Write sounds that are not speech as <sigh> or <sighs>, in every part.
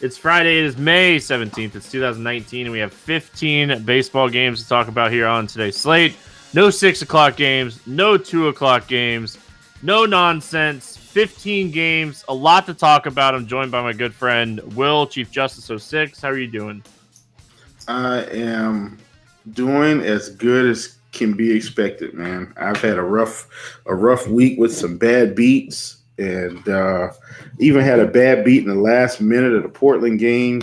It's Friday, it is May 17th, it's 2019, and we have 15 baseball games to talk about here on today's slate. No six o'clock games, no two o'clock games, no nonsense. 15 games, a lot to talk about. I'm joined by my good friend Will, Chief Justice 06. How are you doing? I am doing as good as can be expected, man. I've had a rough a rough week with some bad beats, and uh, even had a bad beat in the last minute of the Portland game.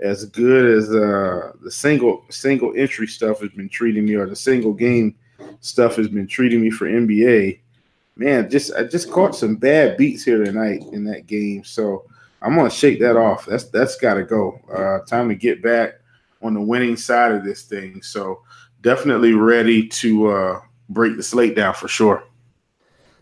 As good as uh, the single single entry stuff has been treating me, or the single game stuff has been treating me for NBA. Man, just I just caught some bad beats here tonight in that game, so I'm gonna shake that off. That's that's got to go. Uh, time to get back on the winning side of this thing. So definitely ready to uh, break the slate down for sure.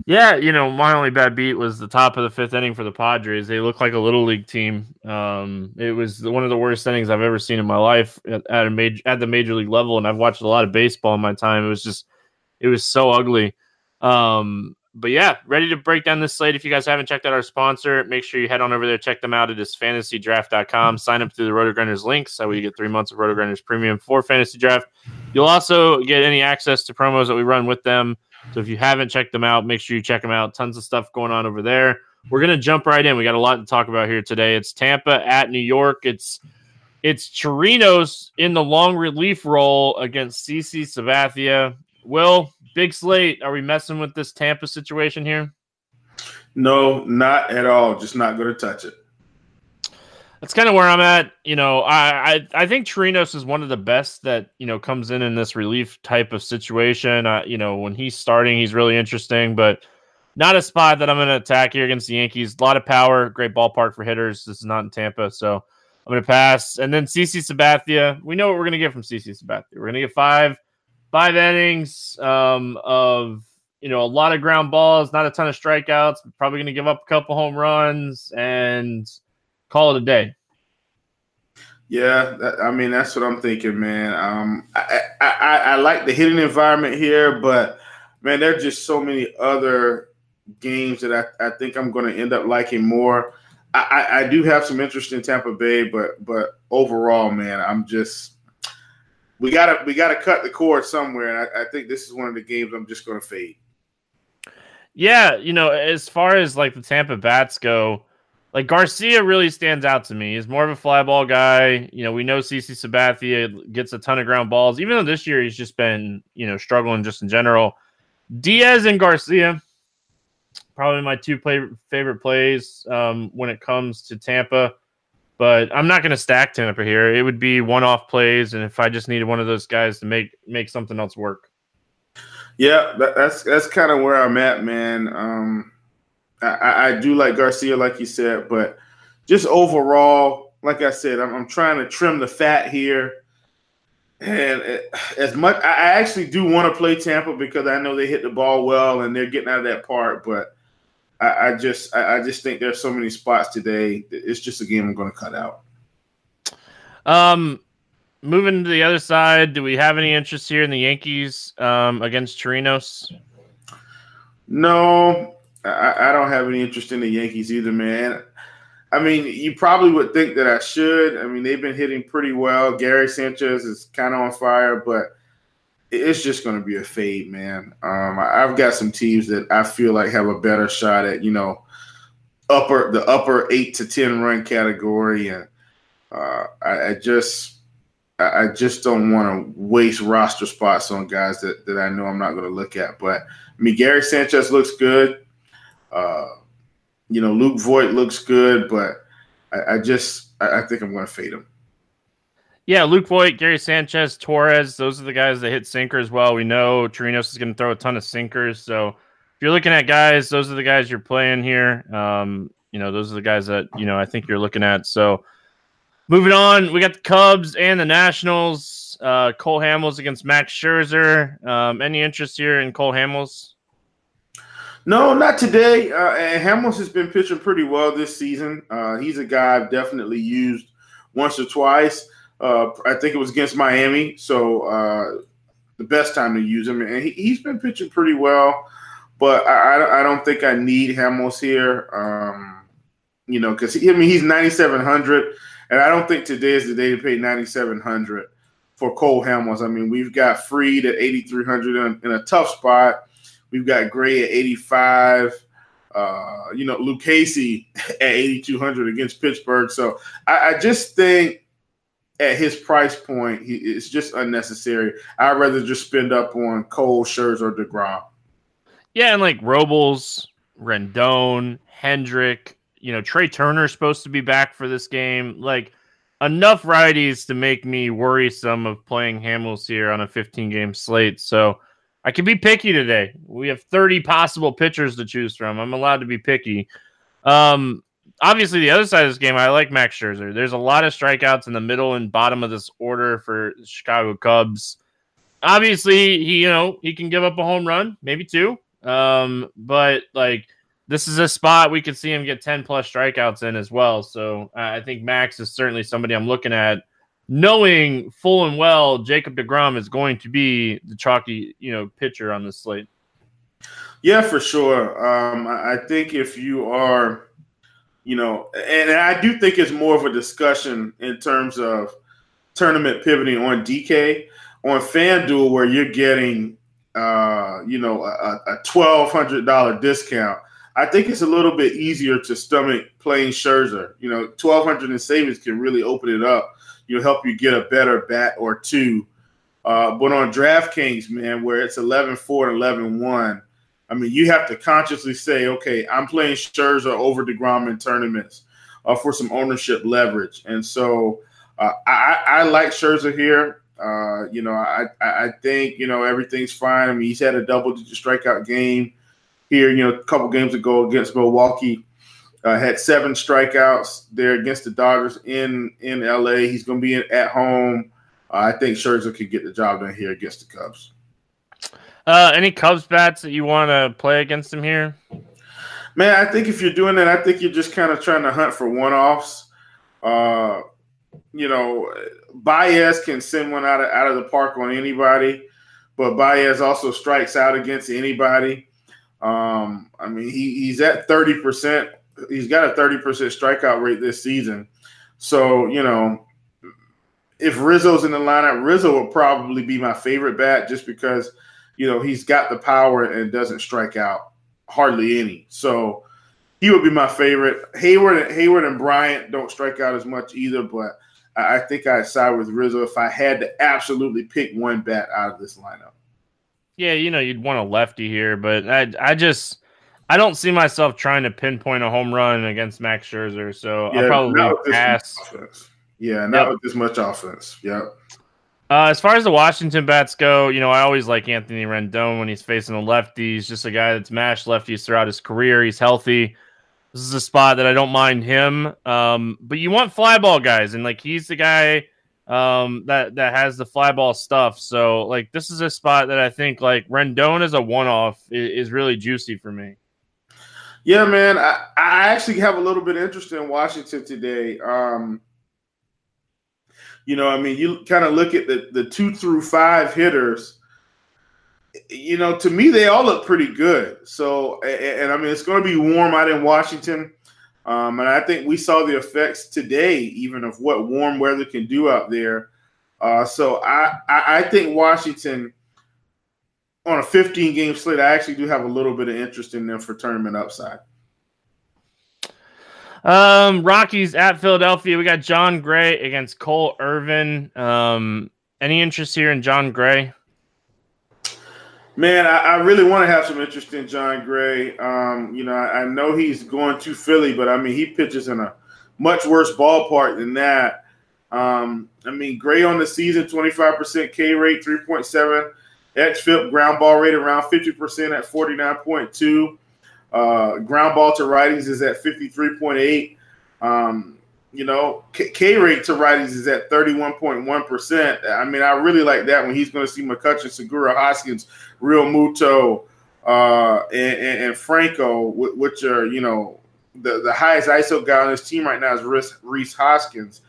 Yeah, you know, my only bad beat was the top of the fifth inning for the Padres. They look like a little league team. Um, it was one of the worst innings I've ever seen in my life at, at a major at the major league level, and I've watched a lot of baseball in my time. It was just, it was so ugly. Um, but yeah, ready to break down this slate. If you guys haven't checked out our sponsor, make sure you head on over there, check them out. It is fantasydraft.com. Sign up through the RotoGrinders. That way you get three months of RotoGrinders premium for fantasy draft. You'll also get any access to promos that we run with them. So if you haven't checked them out, make sure you check them out. Tons of stuff going on over there. We're gonna jump right in. We got a lot to talk about here today. It's Tampa at New York. It's it's Chirinos in the long relief role against CC Sabathia. Will, big slate. Are we messing with this Tampa situation here? No, not at all. Just not going to touch it. That's kind of where I'm at. You know, I, I I think Chirinos is one of the best that you know comes in in this relief type of situation. Uh, you know, when he's starting, he's really interesting, but not a spot that I'm going to attack here against the Yankees. A lot of power, great ballpark for hitters. This is not in Tampa, so I'm going to pass. And then CC Sabathia, we know what we're going to get from CC Sabathia. We're going to get five five innings um, of you know a lot of ground balls, not a ton of strikeouts. Probably going to give up a couple home runs and call it a day. Yeah, that, I mean that's what I'm thinking, man. Um, I, I, I, I like the hitting environment here, but man, there are just so many other games that I, I think I'm going to end up liking more. I, I, do have some interest in Tampa Bay, but but overall, man, I'm just we gotta we gotta cut the cord somewhere, and I, I think this is one of the games I'm just going to fade. Yeah, you know, as far as like the Tampa bats go, like Garcia really stands out to me. He's more of a fly ball guy. You know, we know CC Sabathia gets a ton of ground balls, even though this year he's just been, you know, struggling just in general. Diaz and Garcia, probably my two play, favorite plays um, when it comes to Tampa. But I'm not going to stack Tampa here. It would be one-off plays, and if I just needed one of those guys to make make something else work. Yeah, that, that's that's kind of where I'm at, man. Um, I, I, do like Garcia, like you said, but just overall, like I said, I'm, I'm trying to trim the fat here. And as much, I actually do want to play Tampa because I know they hit the ball well and they're getting out of that part. But I, I just, I, I, just think there's so many spots today. It's just a game I'm going to cut out. Um, moving to the other side, do we have any interest here in the Yankees um, against Chirinos? No, I, I don't have any interest in the Yankees either, man. I mean, you probably would think that I should. I mean, they've been hitting pretty well. Gary Sanchez is kind of on fire, but it's just going to be a fade, man. Um, I've got some teams that I feel like have a better shot at, you know, upper the upper eight to ten run category, and uh, I, I, just I just don't want to waste roster spots on guys that that I know I'm not going to look at. But I mean, Gary Sanchez looks good. Uh, you know, Luke Voit looks good, but I, I just I, I, think I'm going to fade him. Yeah, Luke Voit, Gary Sanchez, Torres, those are the guys that hit sinkers well. We know Chirinos is going to throw a ton of sinkers. So if you're looking at guys, those are the guys you're playing here. Um, you know, those are the guys that, you know, I think you're looking at. So Moving on, we got the Cubs and the Nationals. Uh, Cole Hamels against Max Scherzer. Um, any interest here in Cole Hamels? No, not today. Uh, and Hamels has been pitching pretty well this season. Uh, he's a guy I've definitely used once or twice. Uh, I think it was against Miami, so uh, the best time to use him. And he, has been pitching pretty well, but I, I, don't think I need Hamels here. Um, you know, because I mean he's ninety seven hundred. And I don't think today is the day to pay 9700 for Cole Hamels. I mean, we've got Fried at 8300 in, in a tough spot. We've got Gray at 85. Uh, you know, Lucchesi <laughs> at 8,200 against Pittsburgh. So I, I, just think at his price point, he, it's just unnecessary. I'd rather just spend up on Cole, Scherzer, or DeGrom. Yeah, and like Robles, Rendon, Kendrick, you know, Trea Turner's supposed to be back for this game. Like enough righties to make me worrisome of playing Hamels here on a 15 game slate. So I can be picky today. We have 30 possible pitchers to choose from. I'm allowed to be picky. Um, obviously, the other side of this game, I like Max Scherzer. There's a lot of strikeouts in the middle and bottom of this order for Chicago Cubs. Obviously, he you know he can give up a home run, maybe two. Um, but like this is a spot we could see him get 10 plus strikeouts in as well. So I think Max is certainly somebody I'm looking at, knowing full and well Jacob DeGrom is going to be the chalky, you know, pitcher on this slate. Yeah, for sure. Um, I think if you are, you know, and I do think it's more of a discussion in terms of tournament pivoting on DK on FanDuel, where you're getting, uh, you know, a, a twelve hundred dollar discount I think it's a little bit easier to stomach playing Scherzer. You know, twelve hundred in savings can really open it up. You'll help you get a better bat or two. Uh, but on DraftKings, man, where it's 11-4 and 11-1, I mean, you have to consciously say, okay, I'm playing Scherzer over DeGrom in tournaments uh, for some ownership leverage. And so uh, I, I, like Scherzer here. Uh, you know, I, I think, you know, everything's fine. I mean, he's had a double digit strikeout game here, you know, a couple games ago against Milwaukee. Uh, had seven strikeouts there against the Dodgers in in LA. He's going to be in, at home. Uh, I think Scherzer could get the job done here against the Cubs. Uh, any Cubs bats that you want to play against him here? Man, I think if you're doing that, I think you're just kind of trying to hunt for one offs. Uh, you know, Baez can send one out of out of the park on anybody, but Baez also strikes out against anybody. Um, I mean, he, he's at 30%. He's got a 30% strikeout rate this season. So, you know, if Rizzo's in the lineup, Rizzo would probably be my favorite bat just because, you know, he's got the power and doesn't strike out hardly any. So he would be my favorite. Heyward, Heyward and Bryant don't strike out as much either, but I think I'd side with Rizzo if I had to absolutely pick one bat out of this lineup. Yeah, you know, you'd want a lefty here, but I I just I don't see myself trying to pinpoint a home run against Max Scherzer, so yeah, I'll probably pass. Yeah, not yep. with this much offense. Yep. Uh, as far as the Washington bats go, you know, I always like Anthony Rendon when he's facing the lefty. He's just a guy that's mashed lefties throughout his career. He's healthy. This is a spot that I don't mind him. Um, but you want fly ball guys, and like he's the guy um, that that has the fly ball stuff. So like this is a spot that I think like Rendon as a one off is, is, really juicy for me. Yeah, man. I, I actually have a little bit of interest in Washington today. Um, you know, I mean, you kind of look at the the two through five hitters. You know, to me, they all look pretty good. So, and, and I mean, it's going to be warm out in Washington. Um, and I think we saw the effects today, even of what warm weather can do out there. Uh, so I, I, I think Washington on a 15 game slate, I actually do have a little bit of interest in them for tournament upside. Um, Rockies at Philadelphia. We got Jon Gray against Cole Irvin. Um, any interest here in Jon Gray? Man, I, I, really want to have some interest in Jon Gray. Um, you know, I, I, know he's going to Philly, but I mean, he pitches in a much worse ballpark than that. Um, I mean, Gray on the season, 25% K rate, 3.7. XFIP ground ball rate around 50% at 49.2. Uh, ground ball to righties is at 53.8. Um, you know, K-, rate to righties is at 31.1%. I mean, I really like that when he's going to see McCutchen, Segura, Hoskins, Realmuto, uh, and, and, and, Franco, which are, you know, the, the highest ISO guy on this team right now is Reese, Rhys Hoskins.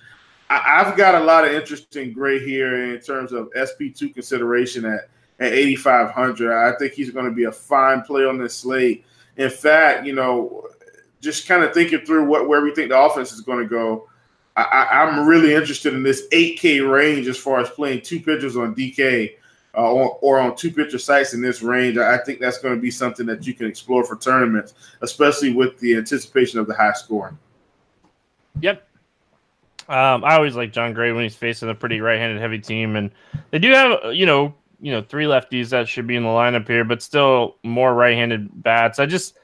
I, have got a lot of interest in Gray here in terms of SP2 consideration at, at 8,500. I think he's going to be a fine play on this slate. In fact, you know, just kind of thinking through what where we think the offense is going to go, I, am really interested in this 8K range as far as playing two pitchers on DK uh, or, or, on two pitcher sites in this range. I think that's going to be something that you can explore for tournaments, especially with the anticipation of the high scoring. Yep. Um, I always like Jon Gray when he's facing a pretty right-handed heavy team, and they do have you know you know three lefties that should be in the lineup here, but still more right-handed bats. I just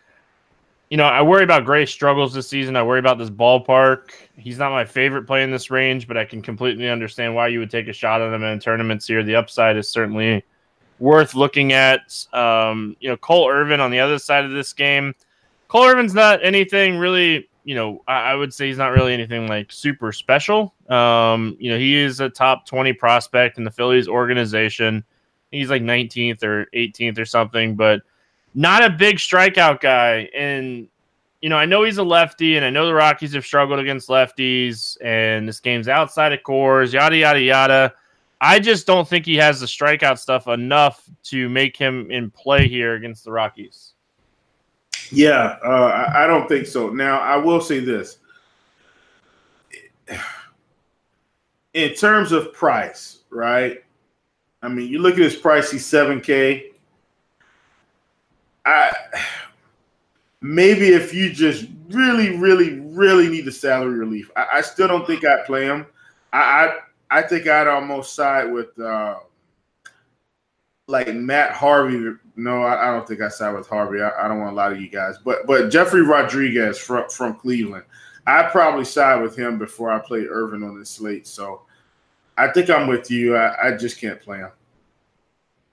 you know, I worry about Gray struggles this season. I worry about this ballpark. He's not my favorite play in this range, but I can completely understand why you would take a shot on him in tournaments here. The upside is certainly worth looking at. Um, you know, Cole Irvin on the other side of this game. Cole Irvin's not anything really, you know, I, I would say he's not really anything like super special. Um, you know, he is a top 20 prospect in the Phillies organization. He's like 19th or 18th or something, but – not a big strikeout guy. And, you know, I know he's a lefty, and I know the Rockies have struggled against lefties, and this game's outside of Coors, yada, yada, yada. I just don't think he has the strikeout stuff enough to make him in play here against the Rockies. Yeah, uh, I don't think so. Now, I will say this. In terms of price, right? I mean, you look at his price, he's 7K. I maybe if you just really, really, really need the salary relief, I, I still don't think I'd play him. I, I, I think I'd almost side with uh, like Matt Harvey. No, I, I, don't think I side with Harvey. I, I, don't want to lie to you guys, but but Jefry Rodriguez from from Cleveland, I'd probably side with him before I play Irvin on this slate. So I think I'm with you. I, I just can't play him.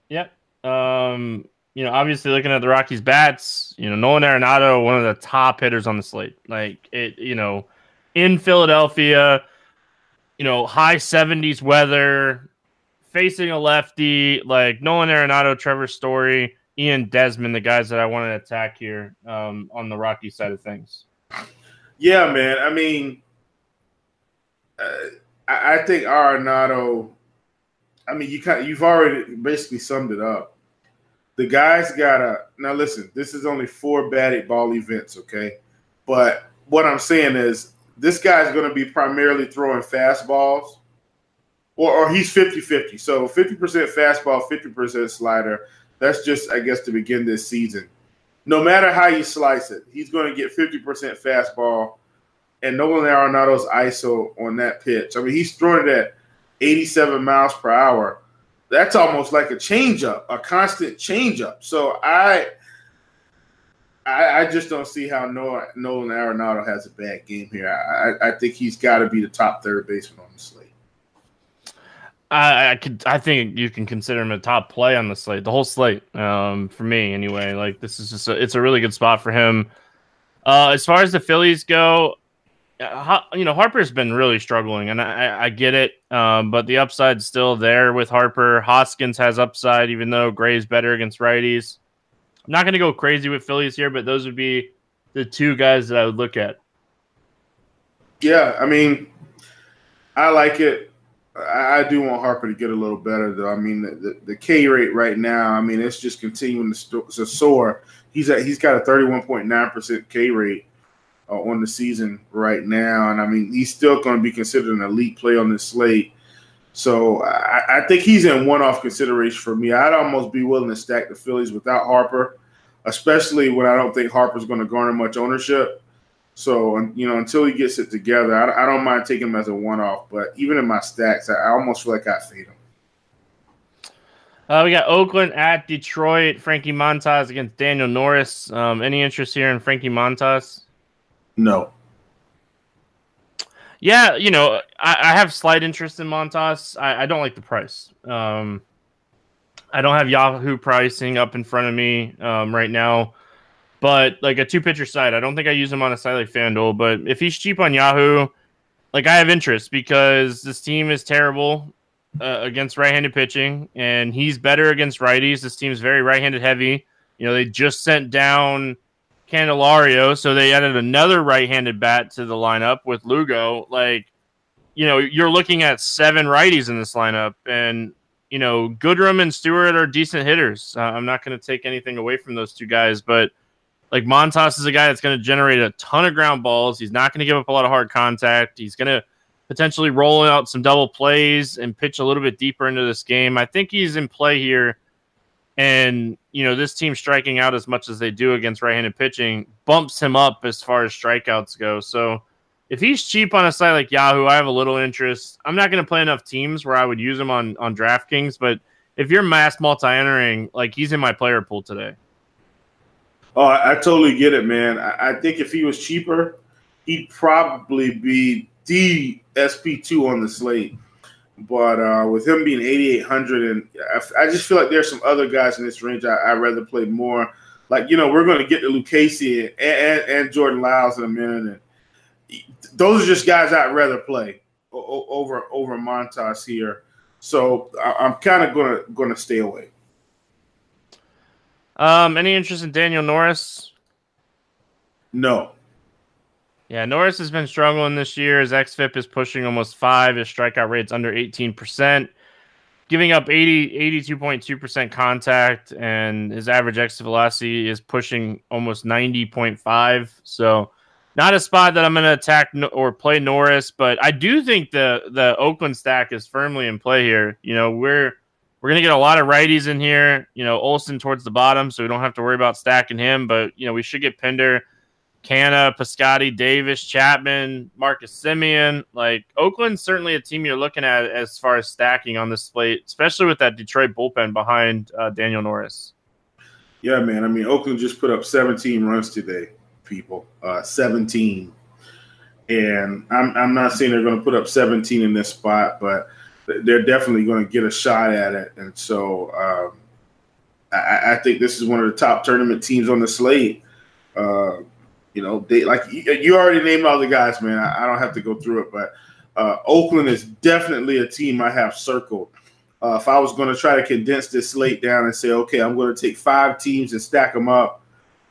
Yep. Um, you know, obviously looking at the Rockies bats, you know, Nolan Arenado, one of the top hitters on the slate. Like it, you know, in Philadelphia, you know, high 70s weather, facing a lefty, like Nolan Arenado, Trevor Story, Ian Desmond, the guys that I want to attack here um, on the Rocky side of things. Yeah, man. I mean, uh, I, I think Arenado. I mean, you kind you've already basically summed it up the guys gotta now listen, this is only four batted ball events, okay? But what I'm saying is this guy's gonna be primarily throwing fastballs. Or, or he's 50-50. So 50% fastball, 50% slider. That's just, I guess, to begin this season. No matter how you slice it, he's going to get 50% fastball and Nolan Arenado's ISO on that pitch. I mean, he's throwing it at 87 miles per hour that's almost like a changeup, a constant changeup. So I, I, I just don't see how Noah, Nolan Arenado has a bad game here. I, I think he's got to be the top third baseman on the slate. I, I could, I think you can consider him a top play on the slate, the whole slate. Um, for me anyway. Like this is just, a, it's a really good spot for him. Uh, as far as the Phillies go, you know Harper's been really struggling, and I, I get it, um, but the upside's still there with Harper. Hoskins has upside, even though Gray's better against righties. I'm not going to go crazy with Phillies here, but those would be the two guys that I would look at. Yeah, I mean, I like it. I, I do want Harper to get a little better, though. I mean, the, the, the K rate right now, I mean, it's just continuing to, to soar. He's at he's got a 31.9 percent K rate uh, on the season right now, and I mean he's still going to be considered an elite play on this slate. So I, I think he's in one-off consideration for me. I'd almost be willing to stack the Phillies without Harper, especially when I don't think Harper's going to garner much ownership. So you know, until he gets it together, I, I don't mind taking him as a one-off. But even in my stacks, I, I almost feel like I fade him. Uh, we got Oakland at Detroit. Frankie Montas against Daniel Norris. Um, any interest here in Frankie Montas? No. Yeah, you know, I, I have slight interest in Montas. I, I don't like the price. Um, I don't have Yahoo pricing up in front of me um, right now, but like a two pitcher side, I don't think I use him on a side like FanDuel. But if he's cheap on Yahoo, like I have interest because this team is terrible uh, against right-handed pitching, and he's better against righties. This team is very right-handed heavy. You know, they just sent down Candelario, so they added another right-handed bat to the lineup with Lugo. Like, you know, you're looking at seven righties in this lineup, and you know, Goodrum and Stewart are decent hitters. Uh, I'm not going to take anything away from those two guys, but like Montas is a guy that's going to generate a ton of ground balls. He's not going to give up a lot of hard contact. He's going to potentially roll out some double plays and pitch a little bit deeper into this game. I think he's in play here. And, you know, this team striking out as much as they do against right handed pitching bumps him up as far as strikeouts go. So if he's cheap on a site like Yahoo, I have a little interest. I'm not going to play enough teams where I would use him on, on DraftKings, but if you're mass multi entering, like he's in my player pool today. Oh, I, I totally get it, man. I, I, think if he was cheaper, he'd probably be the SP two on the slate. But uh, with him being 8,800, and I, I, just feel like there's some other guys in this range I, would rather play more. Like, you know, we're going to get to Lucchesi and, and, and, Jordan Lyles in a minute. And those are just guys I'd rather play over over Montas here. So I, I'm kind of going to going to stay away. Um, any interest in Daniel Norris? No. Yeah, Norris has been struggling this year. His xFIP is pushing almost five. His strikeout rate's under 18%, giving up 80, 82.2% contact, and his average exit velocity is pushing almost 90.5. So, not a spot that I'm going to attack or play Norris, but I do think the the Oakland stack is firmly in play here. You know, we're we're going to get a lot of righties in here. You know, Olson towards the bottom, so we don't have to worry about stacking him. But, you know, we should get Pinder, Canha, Piscotty, Davis, Chapman, Marcus Semien. Like Oakland's certainly a team you're looking at as far as stacking on the slate, especially with that Detroit bullpen behind uh, Daniel Norris. Yeah, man. I mean, Oakland just put up 17 runs today, people. Uh, 17. And I'm, I'm not saying they're going to put up 17 in this spot, but – they're definitely going to get a shot at it. And so um, I, I, think this is one of the top tournament teams on the slate. You know, they like you already named all the guys, man. I, I don't have to go through it, but uh, Oakland is definitely a team I have circled. Uh, if I was going to try to condense this slate down and say, okay, I'm going to take five teams and stack them up,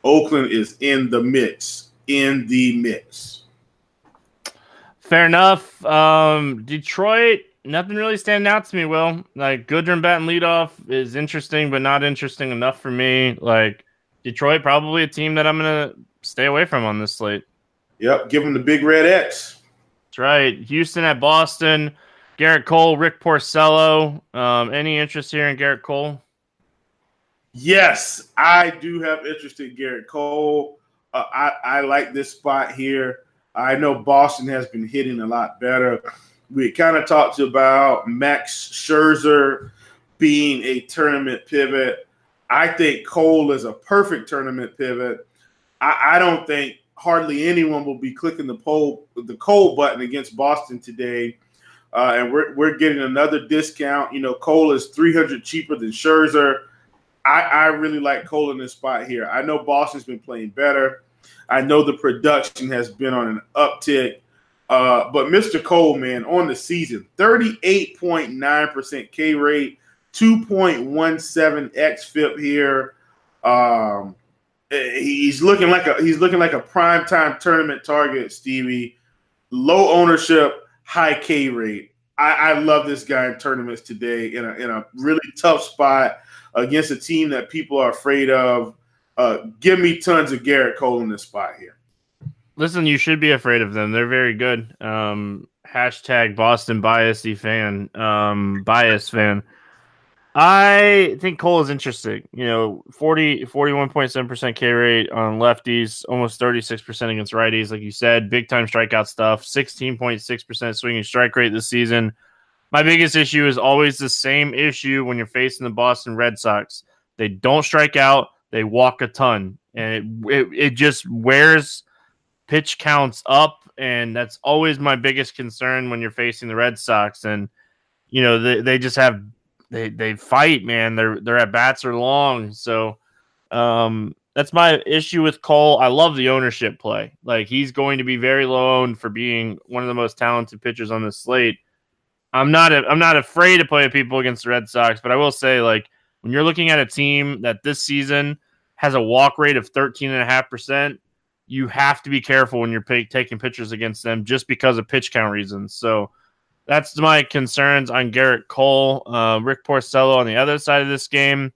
Oakland is in the mix. In the mix. Fair enough. Um, Detroit nothing really standing out to me. Will like Goodrum batting leadoff is interesting, but not interesting enough for me. Like Detroit, probably a team that I'm gonna stay away from on this slate. Yep, give them the big red X. That's right. Houston at Boston. Gerrit Cole, Rick Porcello. Um, any interest here in Gerrit Cole? Yes, I do have interest in Gerrit Cole. Uh, I, I like this spot here. I know Boston has been hitting a lot better we kind of talked about Max Scherzer being a tournament pivot. I think Cole is a perfect tournament pivot. I, I don't think hardly anyone will be clicking the poll the Cole button against Boston today. Uh, and we're, we're getting another discount. You know, Cole is 300 cheaper than Scherzer. I, I really like Cole in this spot here. I know Boston's been playing better. I know the production has been on an uptick. Uh, but Mr. Coleman on the season, 38.9% K rate, 2.17 xFIP here. Um, he's looking like a he's looking like a prime time tournament target, Stevie. Low ownership, high K rate. I, I love this guy in tournaments today in a in a really tough spot against a team that people are afraid of. Uh, give me tons of Gerrit Cole in this spot here. Listen, you should be afraid of them. They're very good. Um, hashtag Boston biasy fan, um, bias fan. I think Cole is interesting. You know, 40, 41.7% K rate on lefties, almost 36% against righties. Like you said, big time strikeout stuff, 16.6% swinging strike rate this season. My biggest issue is always the same issue when you're facing the Boston Red Sox. They don't strike out, they walk a ton. And it, it, it just wears pitch counts up, and that's always my biggest concern when you're facing the Red Sox. And you know they, they just have they they fight, man. Their their at bats are long, so um, that's my issue with Cole. I love the ownership play. Like he's going to be very low owned for being one of the most talented pitchers on the slate. I'm not a, I'm not afraid to play people against the Red Sox, but I will say like when you're looking at a team that this season has a walk rate of 13.5%, you have to be careful when you're pay, taking pitchers against them just because of pitch count reasons. So that's my concerns on Gerrit Cole. Uh, Rick Porcello on the other side of this game.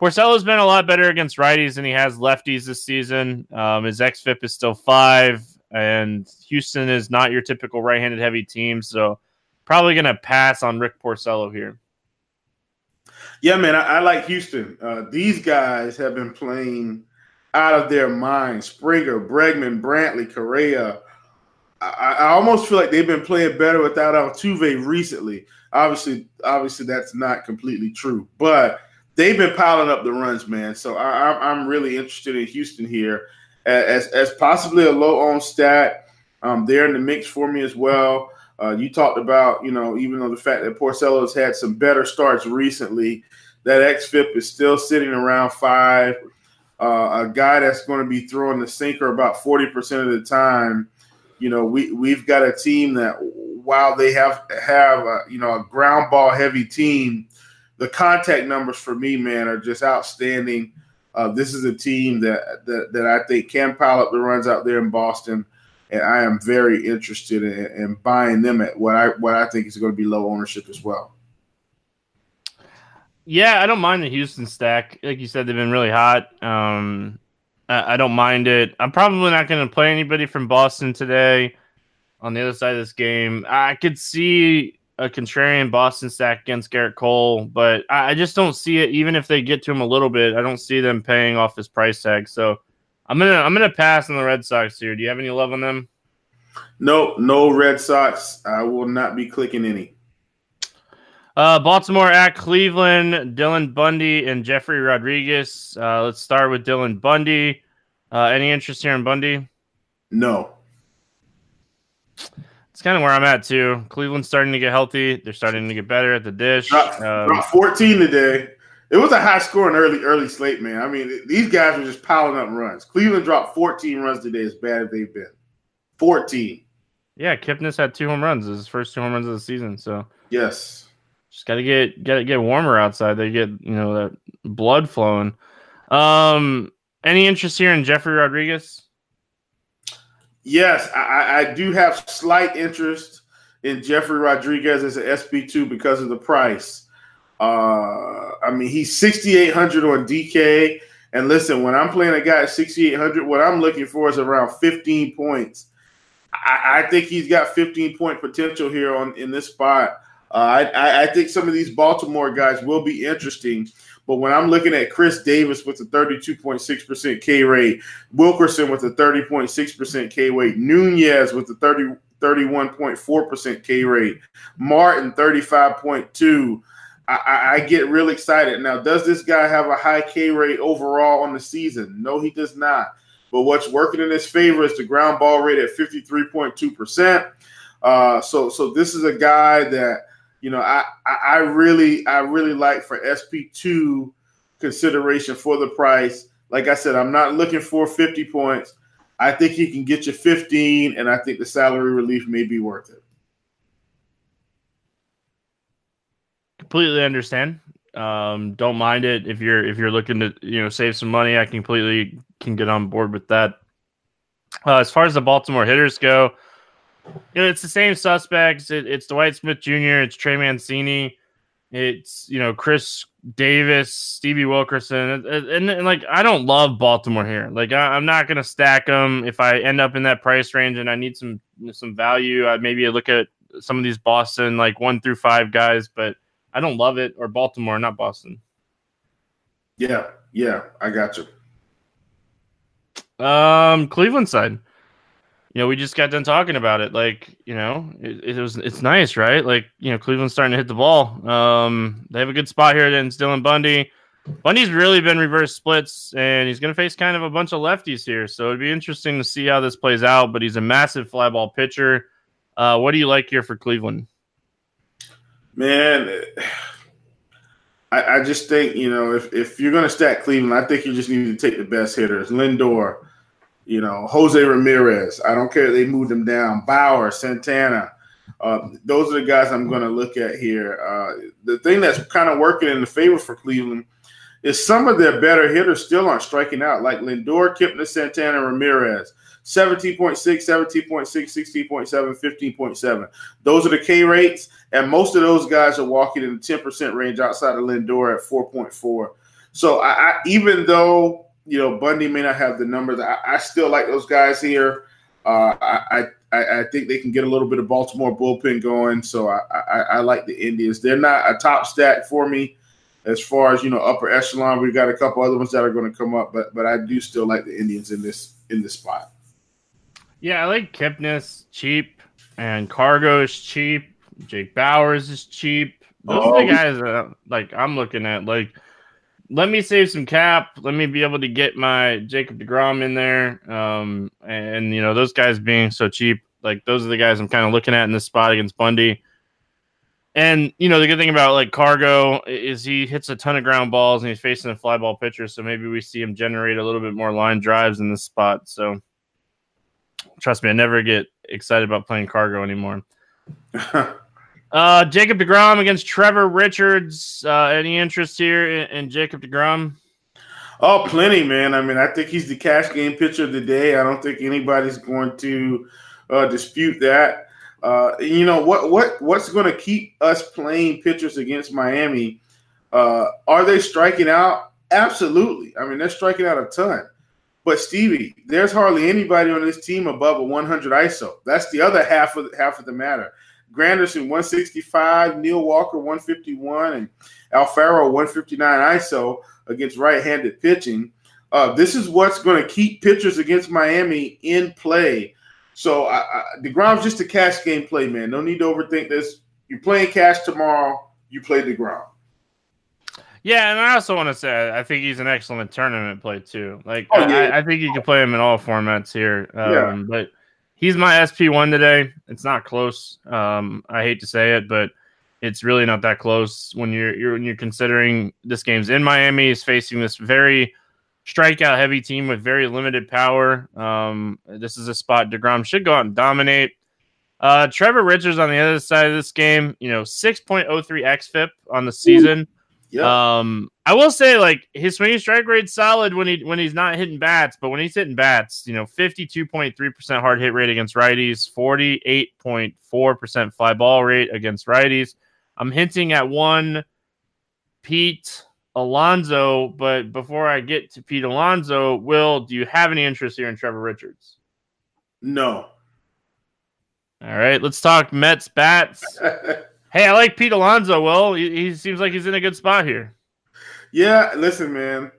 Porcello's been a lot better against righties than he has lefties this season. Um, his xFIP is still five, and Houston is not your typical right-handed heavy team, so probably going to pass on Rick Porcello here. Yeah, man, I, I like Houston. Uh, these guys have been playing out of their minds. Springer, Bregman, Brantley, Correa. I, I, almost feel like they've been playing better without Altuve recently. Obviously, obviously that's not completely true, but they've been piling up the runs, man. So I, am really interested in Houston here as as possibly a low on stat. Um, they're in the mix for me as well. Uh, you talked about, you know, even though the fact that Porcello's had some better starts recently, that xFIP is still sitting around five. Uh, a guy that's going to be throwing the sinker about 40% of the time. You know, we, we've got a team that while they have have a, you know a ground ball heavy team, the contact numbers for me, man, are just outstanding. Uh, this is a team that, that that I think can pile up the runs out there in Boston, and I am very interested in, in buying them at what I what I think is going to be low ownership as well. Yeah, I don't mind the Houston stack. Like you said, they've been really hot. Um, I, don't mind it. I'm probably not going to play anybody from Boston today. On the other side of this game, I could see a contrarian Boston stack against Gerrit Cole, but I, I just don't see it. Even if they get to him a little bit, I don't see them paying off his price tag. So I'm gonna I'm gonna pass on the Red Sox here. Do you have any love on them? No, no Red Sox. I will not be clicking any. Uh, Baltimore at Cleveland, Dylan Bundy and Jefry Rodriguez. Uh, let's start with Dylan Bundy. Uh, any interest here in Bundy? No. It's kind of where I'm at too. Cleveland's starting to get healthy. They're starting to get better at the dish. Dropped, um, dropped 14 today. It was a high scoring early early slate, man. I mean, these guys were just piling up runs. Cleveland dropped 14 runs today, as bad as they've been. 14. Yeah, Kipnis had two home runs. His first two home runs of the season. So yes, just got to get get get warmer outside. They get you know that blood flowing. Um, any interest here in Jefry Rodriguez? Yes, I, I do have slight interest in Jefry Rodriguez as an SP two because of the price. Uh, I mean, he's sixty eight hundred on DK. And listen, when I'm playing a guy at 6,800, what I'm looking for is around 15 points. I, I, think he's got 15 point potential here on in this spot. Uh, I, I think some of these Baltimore guys will be interesting. But when I'm looking at Chris Davis with a 32.6% K rate, Wilkerson with a 30.6% K rate, Nunez with a 30, 31.4% K rate, Martin 35.2, I, I, get real excited. Now, does this guy have a high K rate overall on the season? No, he does not. But what's working in his favor is the ground ball rate at 53.2%. Uh, so, so this is a guy that you know, I, I really I really like for SP2 consideration for the price. Like I said, I'm not looking for 50 points. I think he can get you 15, and I think the salary relief may be worth it. Completely understand. Um, don't mind it if you're if you're looking to you know save some money. I completely can get on board with that. Uh, as far as the Baltimore hitters go, it's the same suspects. It, it's Dwight Smith Jr., it's Trey Mancini, it's you know Chris Davis, Stevie Wilkerson, and, and, and like I don't love Baltimore here. Like I, am not gonna stack them if I end up in that price range and I need some some value. I maybe look at some of these Boston like one through five guys, but I don't love it or Baltimore, not Boston. Yeah, yeah, I got you. Um, Cleveland side you know, we just got done talking about it. Like, you know, it, it, was it's nice, right? Like, you know, Cleveland's starting to hit the ball. Um, they have a good spot here against Dylan Bundy. Bundy's really been reverse splits, and he's going to face kind of a bunch of lefties here. So it'd be interesting to see how this plays out. But he's a massive fly ball pitcher. Uh, what do you like here for Cleveland? Man, I, I just think you know if if you're going to stack Cleveland, I think you just need to take the best hitters. Lindor, you know, Jose Ramirez. I don't care if they moved them down. Bauer, Santana. Uh, those are the guys I'm going to look at here. Uh, the thing that's kind of working in the favor for Cleveland is some of their better hitters still aren't striking out, like Lindor, Kipnis, Santana, Ramirez. 17.6, 17.6, 16.7, 15.7. Those are the K rates, and most of those guys are walking in the 10% range outside of Lindor at 4.4. So I, I, even though you know Bundy may not have the numbers, I, I still like those guys here. Uh, I, I, I think they can get a little bit of Baltimore bullpen going. So I, I, I like the Indians. They're not a top stack for me as far as you know upper echelon. We've got a couple other ones that are going to come up, but but I do still like the Indians in this in this spot. Yeah, I like Kipnis cheap and Cargo is cheap. Jake Bauers is cheap. Those oh. are the oh. guys that like I'm looking at. Like, let me save some cap. Let me be able to get my Jacob Degrom in there. Um, and you know those guys being so cheap, like those are the guys I'm kind of looking at in this spot against Bundy. And you know the good thing about like Cargo is he hits a ton of ground balls and he's facing a fly ball pitcher, so maybe we see him generate a little bit more line drives in this spot. So trust me, I never get excited about playing Cargo anymore. <laughs> uh, Jacob Degrom against Trevor Richards. Uh, any interest here in, in Jacob Degrom? Oh, plenty, man. I mean, I think he's the cash game pitcher of the day. I don't think anybody's going to uh, dispute that. Uh, you know what? What what's going to keep us playing pitchers against Miami? Uh, are they striking out? Absolutely. I mean, they're striking out a ton. But Stevie, there's hardly anybody on this team above a 100 ISO. That's the other half of half of the matter. Granderson 165, Neil Walker 151, and Alfaro 159 ISO against right-handed pitching. Uh, this is what's going to keep pitchers against Miami in play so I, I, Degrom's just a cash game play, man. No need to overthink this. You're playing cash tomorrow. You play Degrom. Yeah, and I also want to say I think he's an excellent tournament play too. Like oh, yeah. I, I, think you can play him in all formats here. Um, yeah. But he's my SP one today. It's not close. Um, I hate to say it, but it's really not that close when you're, you're when you're considering this game's in Miami. Is facing this very strikeout heavy team with very limited power. Um, this is a spot DeGrom should go out and dominate. Uh, Trevor Richards on the other side of this game, you know, 6.03 xFIP on the season. Yeah. Um, I will say like his swinging strike rate's solid when he when he's not hitting bats, but when he's hitting bats, you know, 52.3% hard hit rate against righties, 48.4% fly ball rate against righties. I'm hinting at one Pete Alonso. But before I get to Pete Alonso, Will, do you have any interest here in Trevor Richards? No. All right, let's talk Mets bats. <laughs> hey, I like Pete Alonso. Well, he, he, seems like he's in a good spot here. Yeah, listen, man.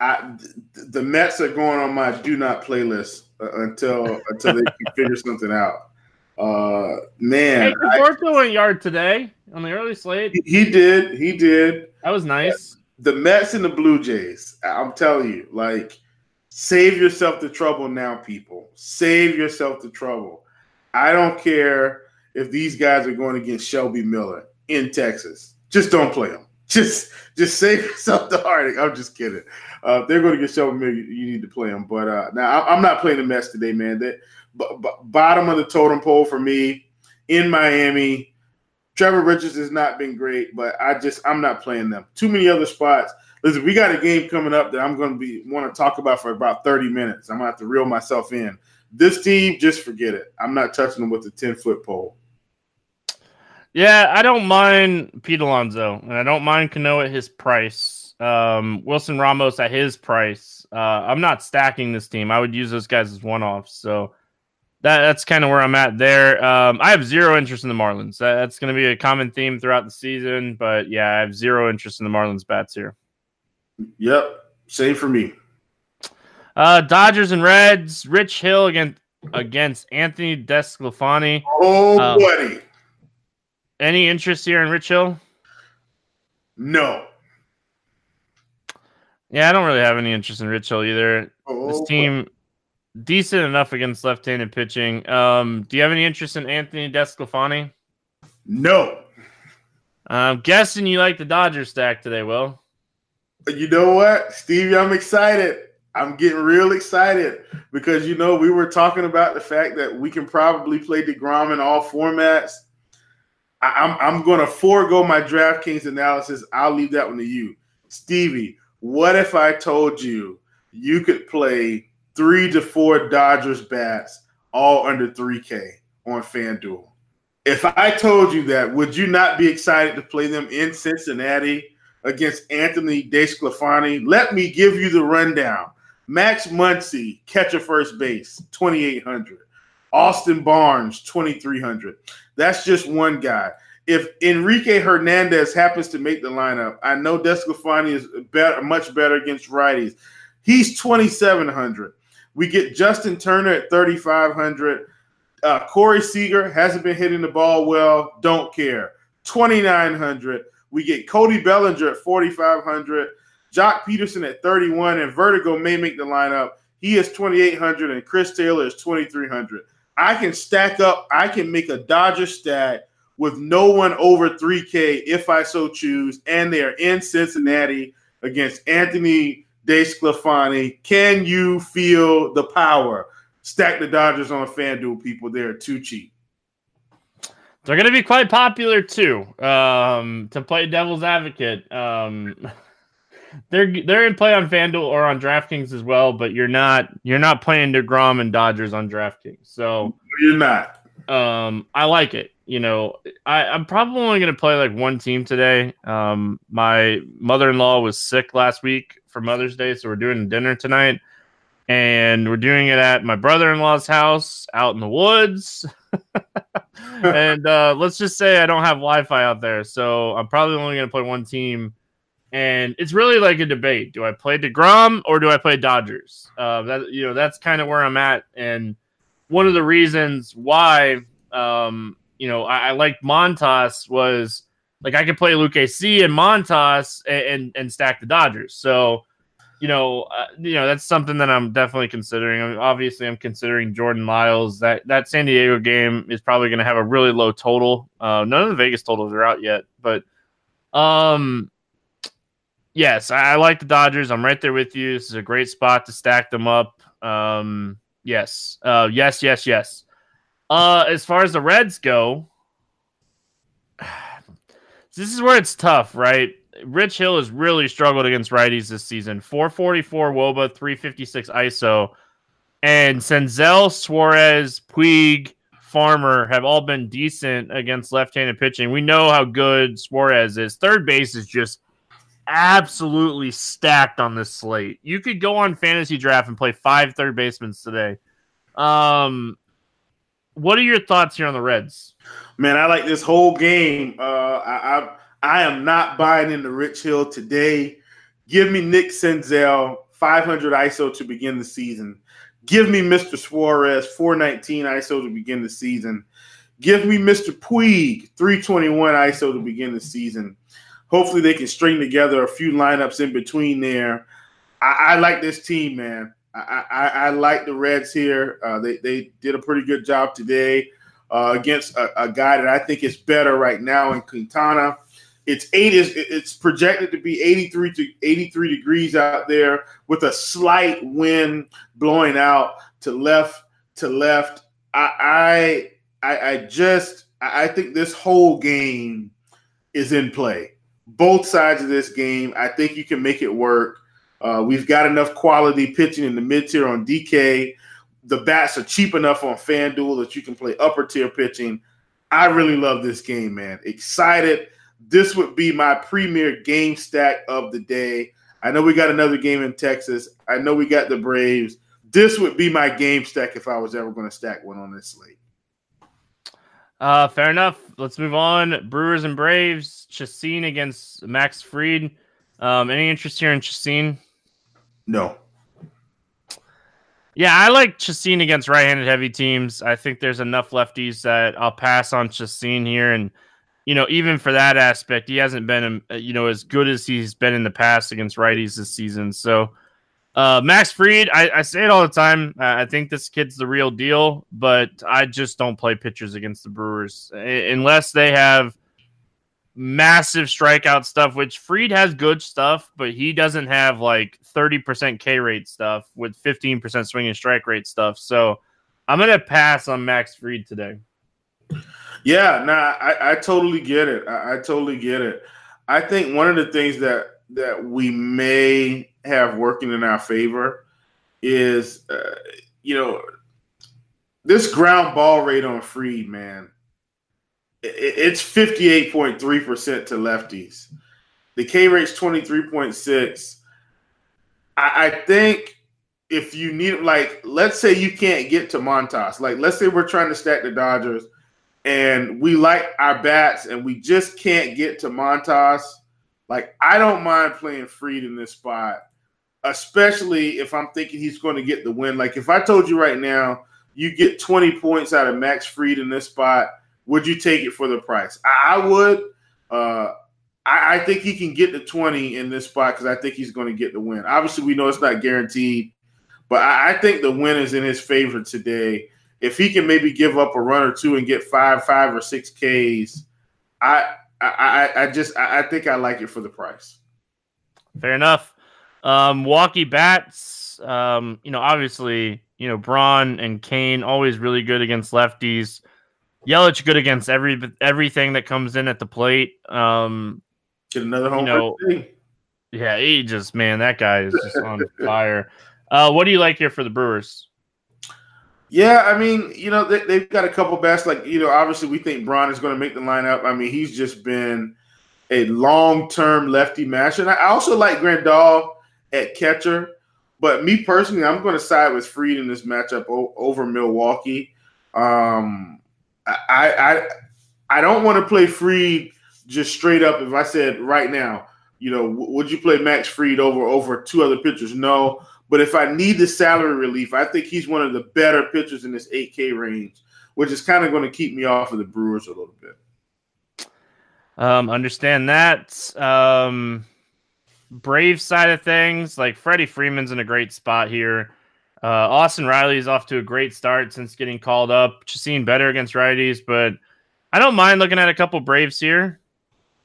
I, the Mets are going on my do not playlist uh, until until they can <laughs> figure something out. Uh, man, hey, Conforto went yard today on the early slate. He, he did. He did. That was nice. The Mets and the Blue Jays. I'm telling you, like, save yourself the trouble now, people. Save yourself the trouble. I don't care if these guys are going against Shelby Miller in Texas. Just don't play them. Just, just save yourself the heartache. I'm just kidding. Uh, they're going to get Shelby Miller. You need to play them. But uh, now I'm not playing the Mets today, man. That b- b- bottom of the totem pole for me in Miami. Trevor Richards has not been great, but I just I'm not playing them. Too many other spots. Listen, we got a game coming up that I'm going to be want to talk about for about 30 minutes. I'm going to have to reel myself in. This team, just forget it. I'm not touching them with a 10 foot pole. Yeah, I don't mind Pete Alonso, and I don't mind Cano at his price. Um, Wilson Ramos at his price. Uh, I'm not stacking this team. I would use those guys as one offs. So that, that's kind of where I'm at there. Um, I have zero interest in the Marlins. That, that's going to be a common theme throughout the season. But yeah, I have zero interest in the Marlins bats here. Yep, same for me. Uh, Dodgers and Reds. Rich Hill against against Anthony DeSclafani. Oh, um, buddy. Any interest here in Rich Hill? No. Yeah, I don't really have any interest in Rich Hill either. Oh, this team decent enough against left-handed pitching. Um, do you have any interest in Anthony DeSclafani? No. I'm guessing you like the Dodgers stack today, Will. You know what, Stevie? I'm excited. I'm getting real excited because you know we were talking about the fact that we can probably play Degrom in all formats. I'm, I'm going to forego my DraftKings analysis. I'll leave that one to you, Stevie. What if I told you you could play three to four Dodgers bats all under 3K on FanDuel? If I told you that, would you not be excited to play them in Cincinnati against Anthony DeSclafani? Let me give you the rundown. Max Muncy, catcher first base, 2,800. Austin Barnes, 2,300. That's just one guy. If Enrique Hernandez happens to make the lineup, I know DeSclafani is better, much better against righties. He's 2,700. We get Justin Turner at 3,500. Uh, Corey Seager hasn't been hitting the ball well. Don't care. 2,900. We get Cody Bellinger at 4,500. Joc Pederson at 31, and Verdugo may make the lineup. He is 2,800, and Chris Taylor is 2,300. I can stack up. I can make a Dodger stack with no one over 3K if I so choose, and they are in Cincinnati against Anthony DeSclafani. Can you feel the power? Stack the Dodgers on FanDuel, people. They're too cheap. They're going to be quite popular too. Um, to play devil's advocate, um, <laughs> they're they're in play on FanDuel or on DraftKings as well, but you're not you're not playing Degrom and Dodgers on DraftKings, so you're not. Um, I like it. You know, I, I'm probably only going to play like one team today. Um, my mother in law was sick last week for Mother's Day, so we're doing dinner tonight, and we're doing it at my brother in law's house out in the woods. <laughs> and uh, let's just say I don't have Wi-Fi out there, so I'm probably only going to play one team and it's really like a debate: do I play Degrom or do I play Dodgers? Uh, that you know, that's kind of where I'm at, and one of the reasons why, um, you know, I, I like Montas was like I could play Lucchesi and Montas and, and, and stack the Dodgers. So, you know, uh, you know that's something that I'm definitely considering. I mean, obviously, I'm considering Jordan Lyles. That that San Diego game is probably going to have a really low total. Uh, none of the Vegas totals are out yet, but um, yes, I, I, like the Dodgers. I'm right there with you. This is a great spot to stack them up. Um, yes, uh, yes, yes, yes. Uh, as far as the Reds go, <sighs> this is where it's tough, right? Rich Hill has really struggled against righties this season. 444 Woba, 356 ISO. And Senzel, Suarez, Puig, Farmer have all been decent against left handed pitching. We know how good Suarez is. Third base is just absolutely stacked on this slate. You could go on FantasyDraft and play five third basemen today. Um, what are your thoughts here on the Reds? Man, I like this whole game. Uh, I, I I am not buying into Rich Hill today. Give me Nick Senzel 500 ISO to begin the season. Give me Mr. Suarez 419 ISO to begin the season. Give me Mr. Puig 321 ISO to begin the season hopefully they can string together a few lineups in between there. I, I like this team, man. I, I, I, like the Reds here. Uh, they, they did a pretty good job today uh, against a, a, guy that I think is better right now in Quintana. It's eight is it's projected to be 83 to 83 degrees out there with a slight wind blowing out to left to left. I I I, I just I think this whole game is in play both sides of this game. I think you can make it work. Uh, we've got enough quality pitching in the mid tier on DK. The bats are cheap enough on FanDuel that you can play upper tier pitching. I really love this game, man. Excited. This would be my premier game stack of the day. I know we got another game in Texas. I know we got the Braves. This would be my game stack if I was ever going to stack one on this slate. Uh, fair enough. Let's move on. Brewers and Braves. Chacin against Max Fried. Um, any interest here in Chacin? No. Yeah, I like Chacin against right-handed heavy teams. I think there's enough lefties that I'll pass on Chacin here, and you know, even for that aspect, he hasn't been, um, you know, as good as he's been in the past against righties this season. So, uh, Max Fried, I, I, say it all the time. I think this kid's the real deal, but I just don't play pitchers against the Brewers unless they have massive strikeout stuff, which Fried has good stuff, but he doesn't have like 30% K rate stuff with 15% swing and strike rate stuff. So I'm going to pass on Max Fried today. Yeah, nah, I, I totally get it. I, I totally get it. I think one of the things that that we may have working in our favor is, uh, you know, this ground ball rate on Fried, man it's 58.3% to lefties. The K rate's 23.6. I, I think if you need like let's say you can't get to Montas, like let's say we're trying to stack the Dodgers and we like our bats and we just can't get to Montas, like I don't mind playing Fried in this spot, especially if I'm thinking he's going to get the win. Like if I told you right now, you get 20 points out of Max Fried in this spot would you take it for the price? I, I would. Uh, I, I, think he can get the 20 in this spot because I think he's going to get the win. Obviously, we know it's not guaranteed, but I, I think the win is in his favor today. If he can maybe give up a run or two and get five, five or six Ks, I I, I just I think I like it for the price. Fair enough. Um, Walkie bats. Um, you know, obviously, you know Braun and Cain always really good against lefties. Yelich good against every everything that comes in at the plate. Um, Get another home you know, Yeah, he just man, that guy is just on <laughs> fire. Uh, what do you like here for the Brewers? Yeah, I mean, you know, they, have got a couple bats. Like, you know, obviously we think Braun is going to make the lineup. I mean, he's just been a long-term lefty match, and I also like Grandal at catcher. But me personally, I'm going to side with Fried in this matchup over Milwaukee. Um, I I I don't want to play Fried just straight up. If I said right now, you know, would you play Max Fried over over two other pitchers? No. But if I need the salary relief, I think he's one of the better pitchers in this 8K range, which is kind of going to keep me off of the Brewers a little bit. Um, understand that. Um, Brave side of things, like Freddie Freeman's in a great spot here. Uh, Austin Riley is off to a great start since getting called up. Just seeing better against righties, but I don't mind looking at a couple Braves here.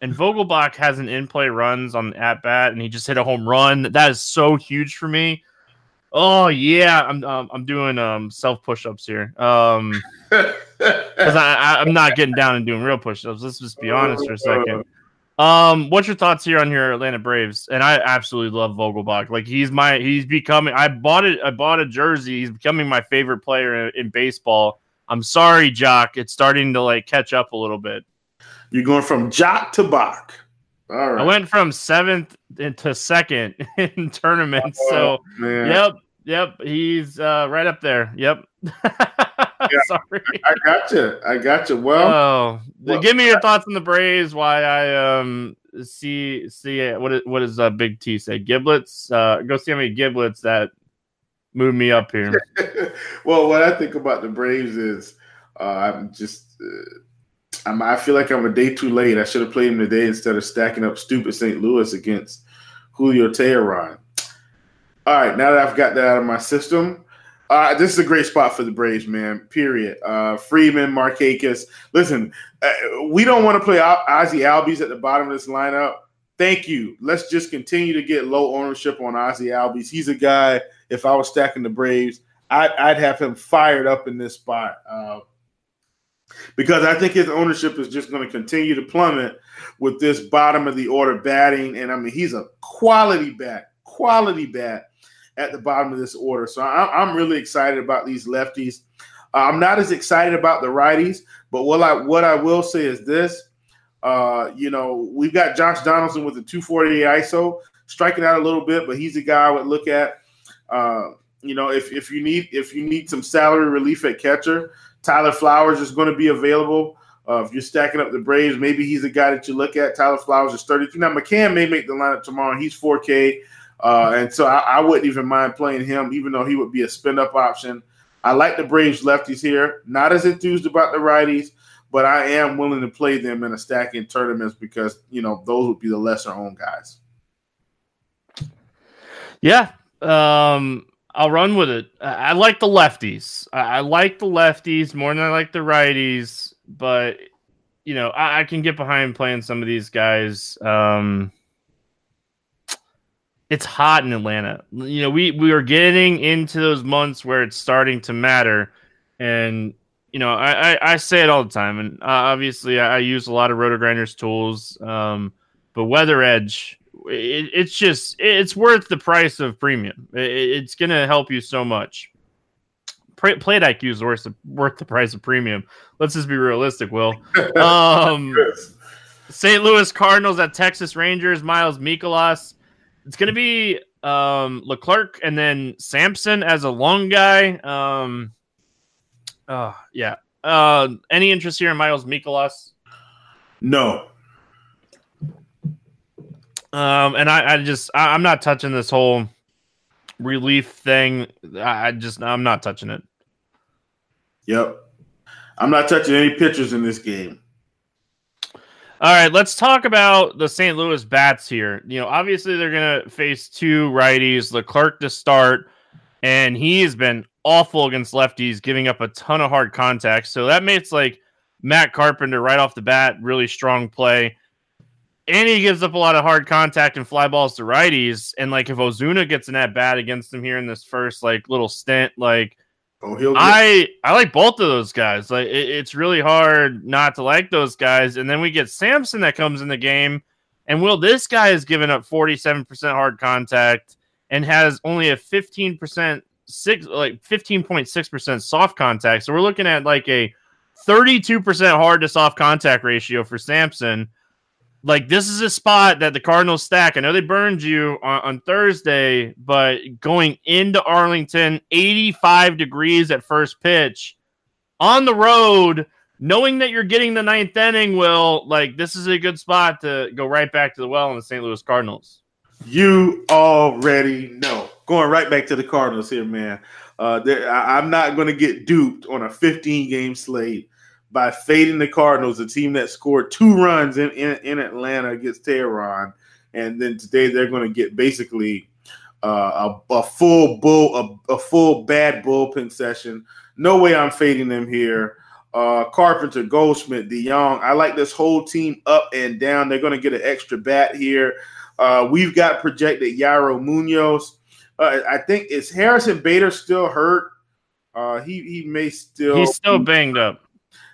And Vogelbach has an in play runs on at bat, and he just hit a home run. That is so huge for me. Oh yeah, I'm um, I'm doing um self push ups here. Um, <laughs> because I, I am not getting down and doing real push ups. Let's just be honest for a second. Um, what's your thoughts here on your Atlanta Braves? And I absolutely love Vogelbach. Like he's my he's becoming. I bought it. I bought a jersey. He's becoming my favorite player in, in baseball. I'm sorry, Joc. It's starting to like catch up a little bit. You're going from Joc to Bach. All right. I went from seventh to second <laughs> in tournaments. Oh, so man. yep, yep. He's uh, right up there. Yep. <laughs> yeah, <laughs> Sorry. I got you. I got you. Well, oh, well, give me your thoughts on the Braves. Why I um see see what is, what does uh, Big T say? Giblets. Uh, go see how many giblets that move me up here. <laughs> well, what I think about the Braves is uh, I'm just. Uh, I'm, I feel like I'm a day too late. I should have played him today instead of stacking up stupid St. Louis against Julio Teheran. All right, now that I've got that out of my system, uh, this is a great spot for the Braves, man. Period. Uh, Freeman, Markakis. Listen, uh, we don't want to play Ozzy Albies at the bottom of this lineup. Thank you. Let's just continue to get low ownership on Ozzy Albies. He's a guy. If I was stacking the Braves, I'd, I'd have him fired up in this spot uh, because I think his ownership is just going to continue to plummet with this bottom of the order batting. And I mean, he's a quality bat, quality bat at the bottom of this order. So I, am really excited about these lefties. Uh, I'm not as excited about the righties, but what I what I will say is this: uh, you know, we've got Josh Donaldson with the 248 ISO, striking out a little bit, but he's a guy I would look at. Uh, you know, if if you need if you need some salary relief at catcher, Tyler Flowers is going to be available. Uh, if you're stacking up the Braves, maybe he's a guy that you look at. Tyler Flowers is 33. Now McCann may make the lineup tomorrow. He's 4K. Uh, and so I, I, wouldn't even mind playing him, even though he would be a spin up option. I like the Braves lefties here. Not as enthused about the righties, but I am willing to play them in a stacking tournaments because you know those would be the lesser owned guys. Yeah, um, I'll run with it. I, like the lefties. I, I like the lefties more than I like the righties, but you know, I, I, can get behind playing some of these guys. Um, it's hot in Atlanta. You know, we we are getting into those months where it's starting to matter, and you know, I I, I say it all the time, and uh, obviously I, I, use a lot of RotoGrinders tools, um, but Weather Edge, it, it's just it's worth the price of premium. It, it's going to help you so much. Play, Plate IQ is worth the, worth the price of premium. Let's just be realistic, Will. <laughs> Um, St. Louis Cardinals at Texas Rangers. Miles Mikolas it's going to be um, Leclerc and then Sampson as a long guy. Um, uh, yeah. Uh, any interest here in Miles Mikolas? No. Um, and I, I just I, am not touching this whole relief thing. I, I just I'm not touching it. Yep. I'm not touching any pitchers in this game. All right, let's talk about the St. Louis Bats here. You know, obviously they're going to face two righties, Leclerc to start, and he has been awful against lefties, giving up a ton of hard contact. So that makes like Matt Carpenter right off the bat really strong play. And he gives up a lot of hard contact and fly balls to righties. And like if Ozuna gets an at bat against him here in this first like little stint, like Oh, he'll. Get- I I like both of those guys. Like it, it's really hard not to like those guys. And then we get Sampson that comes in the game, and Will this guy has given up forty seven percent hard contact and has only a fifteen percent six like fifteen point six percent soft contact. So we're looking at like a thirty two percent hard to soft contact ratio for Sampson like this is a spot that the Cardinals stack. I know they burned you on, on, Thursday, but going into Arlington, 85 degrees at first pitch on the road, knowing that you're getting the ninth inning, will like this is a good spot to go right back to the well in the St. Louis Cardinals. You already know. Going right back to the Cardinals here, man. Uh, I, I'm not going to get duped on a 15 game slate by fading the Cardinals, a team that scored two runs in, in, in Atlanta against Teheran. And then today they're going to get basically uh, a, a, full bull, a, a, full bad bullpen session. No way I'm fading them here. Uh, Carpenter, Goldschmidt, DeJong. I like this whole team up and down. They're going to get an extra bat here. Uh, we've got projected Yairo Munoz. Uh, I think is Harrison Bader still hurt. Uh, he he may still he's still banged up.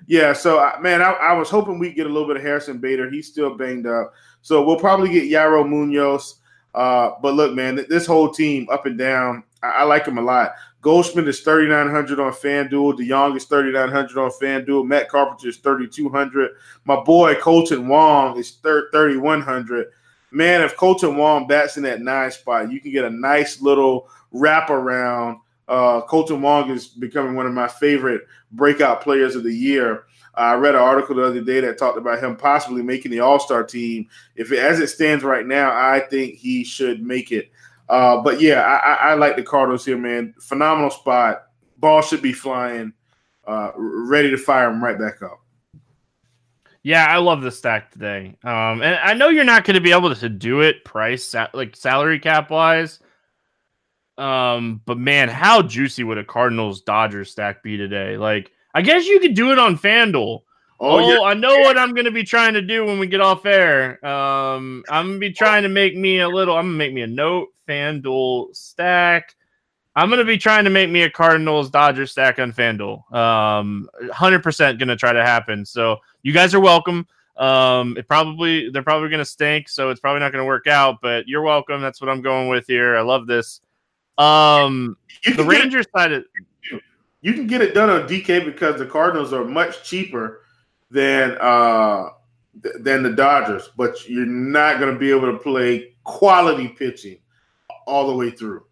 Yeah, so uh, man, I, I, was hoping we'd get a little bit of Harrison Bader. He's still banged up, so we'll probably get Yairo Munoz. Uh, but look, man, this whole team up and down, I, I like him a lot. Goldschmidt is 3,900 on FanDuel. DeJong is 3,900 on FanDuel. Matt Carpenter is 3,200. My boy Kolten Wong is 3,100. Man, if Kolten Wong bats in that nine spot, you can get a nice little wraparound uh, Kolten Wong is becoming one of my favorite breakout players of the year. I read an article the other day that talked about him possibly making the All Star team. If it, as it stands right now, I think he should make it. Uh, but yeah, I, I, I, like the Cardinals here, man. Phenomenal spot. Ball should be flying. Uh, ready to fire him right back up. Yeah, I love the stack today. Um, and I know you're not going to be able to do it price like salary cap wise. Um, but man, how juicy would a Cardinals Dodgers stack be today? Like, I guess you could do it on FanDuel. Oh, oh. I know what I'm gonna be trying to do when we get off air. Um, I'm gonna be trying to make me a little. I'm gonna make me a note FanDuel stack. I'm gonna be trying to make me a Cardinals Dodgers stack on FanDuel. Um, 100% gonna try to happen. So you guys are welcome. Um, it probably they're probably gonna stink, so it's probably not gonna work out. But you're welcome. That's what I'm going with here. I love this. Um, the Rangers it, side of you can get it done on DK because the Cardinals are much cheaper than uh than the Dodgers, but you're not going to be able to play quality pitching all the way through.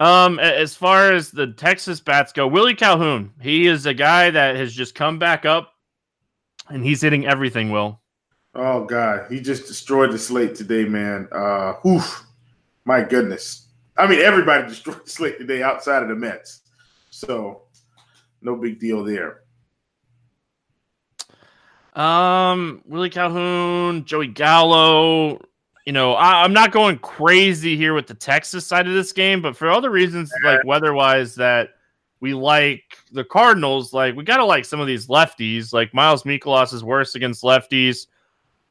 Um, as far as the Texas bats go, Willie Calhoun, he is a guy that has just come back up, and he's hitting everything. Will. Oh God, he just destroyed the slate today, man. Uh, oof, my goodness. I mean, everybody <laughs> destroyed the slate today outside of the Mets. So no big deal there. Um, Willie Calhoun, Joey Gallo. You know, I, am not going crazy here with the Texas side of this game, but for other reasons, like weather-wise, that we like the Cardinals, like we gotta like some of these lefties. Like Miles Mikolas is worse against lefties.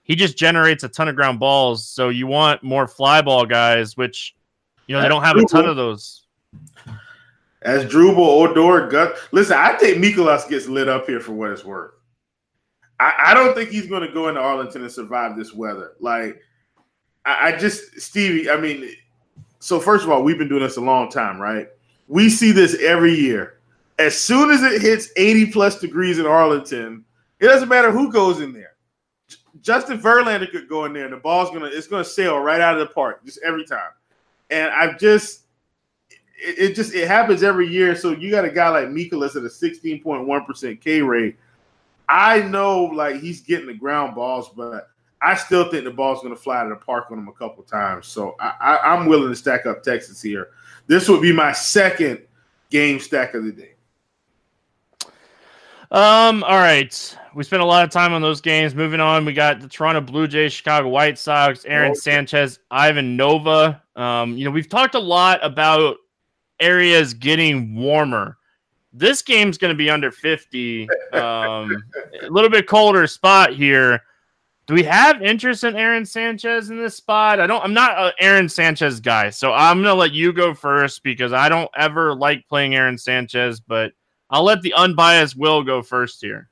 He just generates a ton of ground balls, so you want more fly ball guys, which you know they don't have a ton of those. Asdrubal, Odor, Gut. Listen, I think Mikolas gets lit up here for what it's worth. I, I don't think he's going to go into Arlington and survive this weather. Like, I, I just, Stevie, I mean, so first of all, we've been doing this a long time, right? We see this every year. As soon as it hits 80 plus degrees in Arlington, it doesn't matter who goes in there. Justin Verlander could go in there and the ball's gonna it's gonna sail right out of the park just every time. And I've just it, it just it happens every year. So you got a guy like Mikolas at a 16.1% K rate. I know like he's getting the ground balls, but I still think the ball's going to fly to the park on him a couple times. So I, I, am willing to stack up Texas here. This would be my second game stack of the day. Um. All right. We spent a lot of time on those games. Moving on, we got the Toronto Blue Jays, Chicago White Sox, Aaron. Sanchez, Ivan Nova. Um. You know, we've talked a lot about areas getting warmer. This game's going to be under 50. Um, a little bit colder spot here. Do we have interest in Aaron Sanchez in this spot? I don't. I'm not an Aaron Sanchez guy, so I'm gonna let you go first because I don't ever like playing Aaron Sanchez. But I'll let the unbiased Will go first here.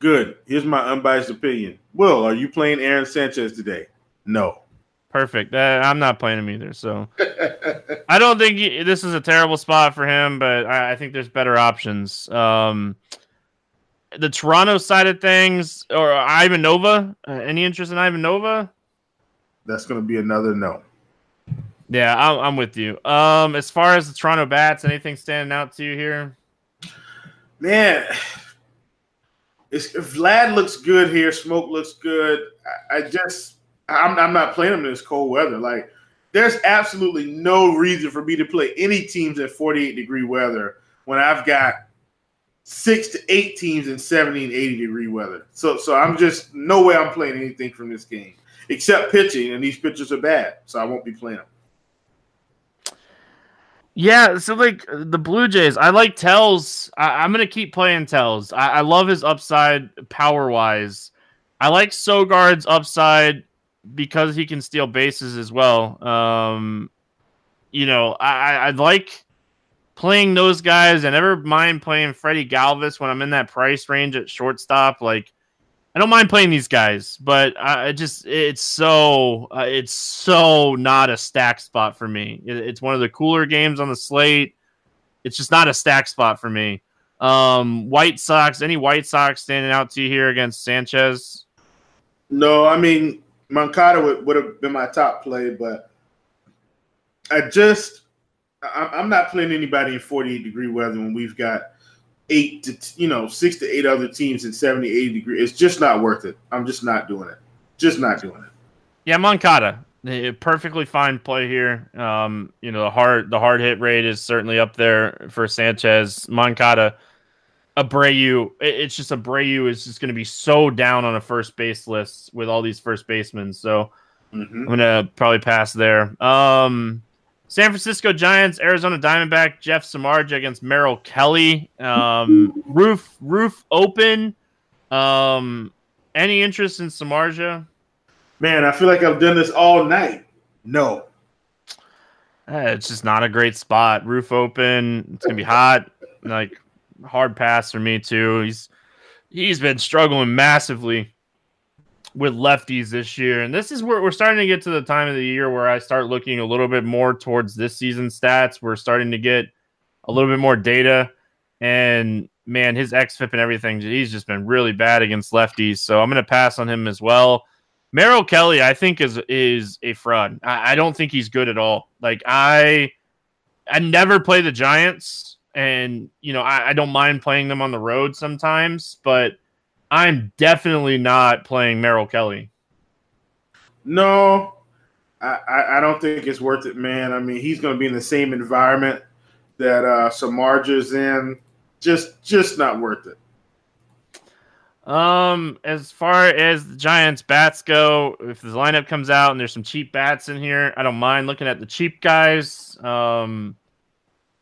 Good. Here's my unbiased opinion. Will, are you playing Aaron Sanchez today? No. Perfect. Uh, I'm not playing him either. So <laughs> I don't think he, this is a terrible spot for him, but I, I think there's better options. Um, the Toronto side of things, or Ivan Nova. Uh, any interest in Ivan Nova? That's going to be another no. Yeah, I'm, I'm, with you. Um, as far as the Toronto bats, anything standing out to you here? Man, it's, Vlad looks good here. Smoke looks good. I, I just I'm, I'm not playing them in this cold weather. Like, there's absolutely no reason for me to play any teams at 48 degree weather when I've got six to eight teams in 70 and 80 degree weather. So, so I'm just no way I'm playing anything from this game except pitching, and these pitchers are bad, so I won't be playing them. Yeah, so like the Blue Jays, I like Tellez. I, am gonna keep playing Tellez. I, I love his upside power wise. I like Sogard's upside because he can steal bases as well. Um, you know, I, I like playing those guys. I never mind playing Freddie Galvis when I'm in that price range at shortstop. Like, I don't mind playing these guys, but I just it's so uh, it's so not a stack spot for me. It, it's one of the cooler games on the slate. It's just not a stack spot for me. Um, White Sox, any White Sox standing out to you here against Sanchez? No, I mean Moncada would, would have been my top play, but I just I'm not playing anybody in 48 degree weather when we've got eight to you know six to eight other teams in 70 80 degree. It's just not worth it. I'm just not doing it. Just not doing it. Yeah moncada perfectly fine play here. Um you know the hard the hard hit rate is certainly up there for sanchez. Moncada Abreu, it's just Abreu is just going to be so down on a first base list with all these first basemen. So mm-hmm. I'm going to probably pass there. Um, San Francisco Giants, Arizona Diamondback, Jeff Samardzija against Merrill Kelly. Um, roof roof open. Um, any interest in Samardzija? Man, I feel like I've done this all night. No. Eh, it's just not a great spot. Roof open. It's gonna be hot. Like hard pass for me too. He's he's been struggling massively with lefties this year, and this is where we're starting to get to the time of the year where I start looking a little bit more towards this season stats. We're starting to get a little bit more data, and man, his xFIP and everything, he's just been really bad against lefties. So I'm going to pass on him as well. Merrill Kelly, I think is is a fraud. I, I don't think he's good at all. Like I, I never play the Giants and you know I, I, don't mind playing them on the road sometimes, but I'm definitely not playing Merrill Kelly. No, I, I don't think it's worth it, man. I mean, he's going to be in the same environment that uh, Samardzija's in. Just, just not worth it. Um, as far as the Giants bats go, if the lineup comes out and there's some cheap bats in here, I don't mind looking at the cheap guys. Um,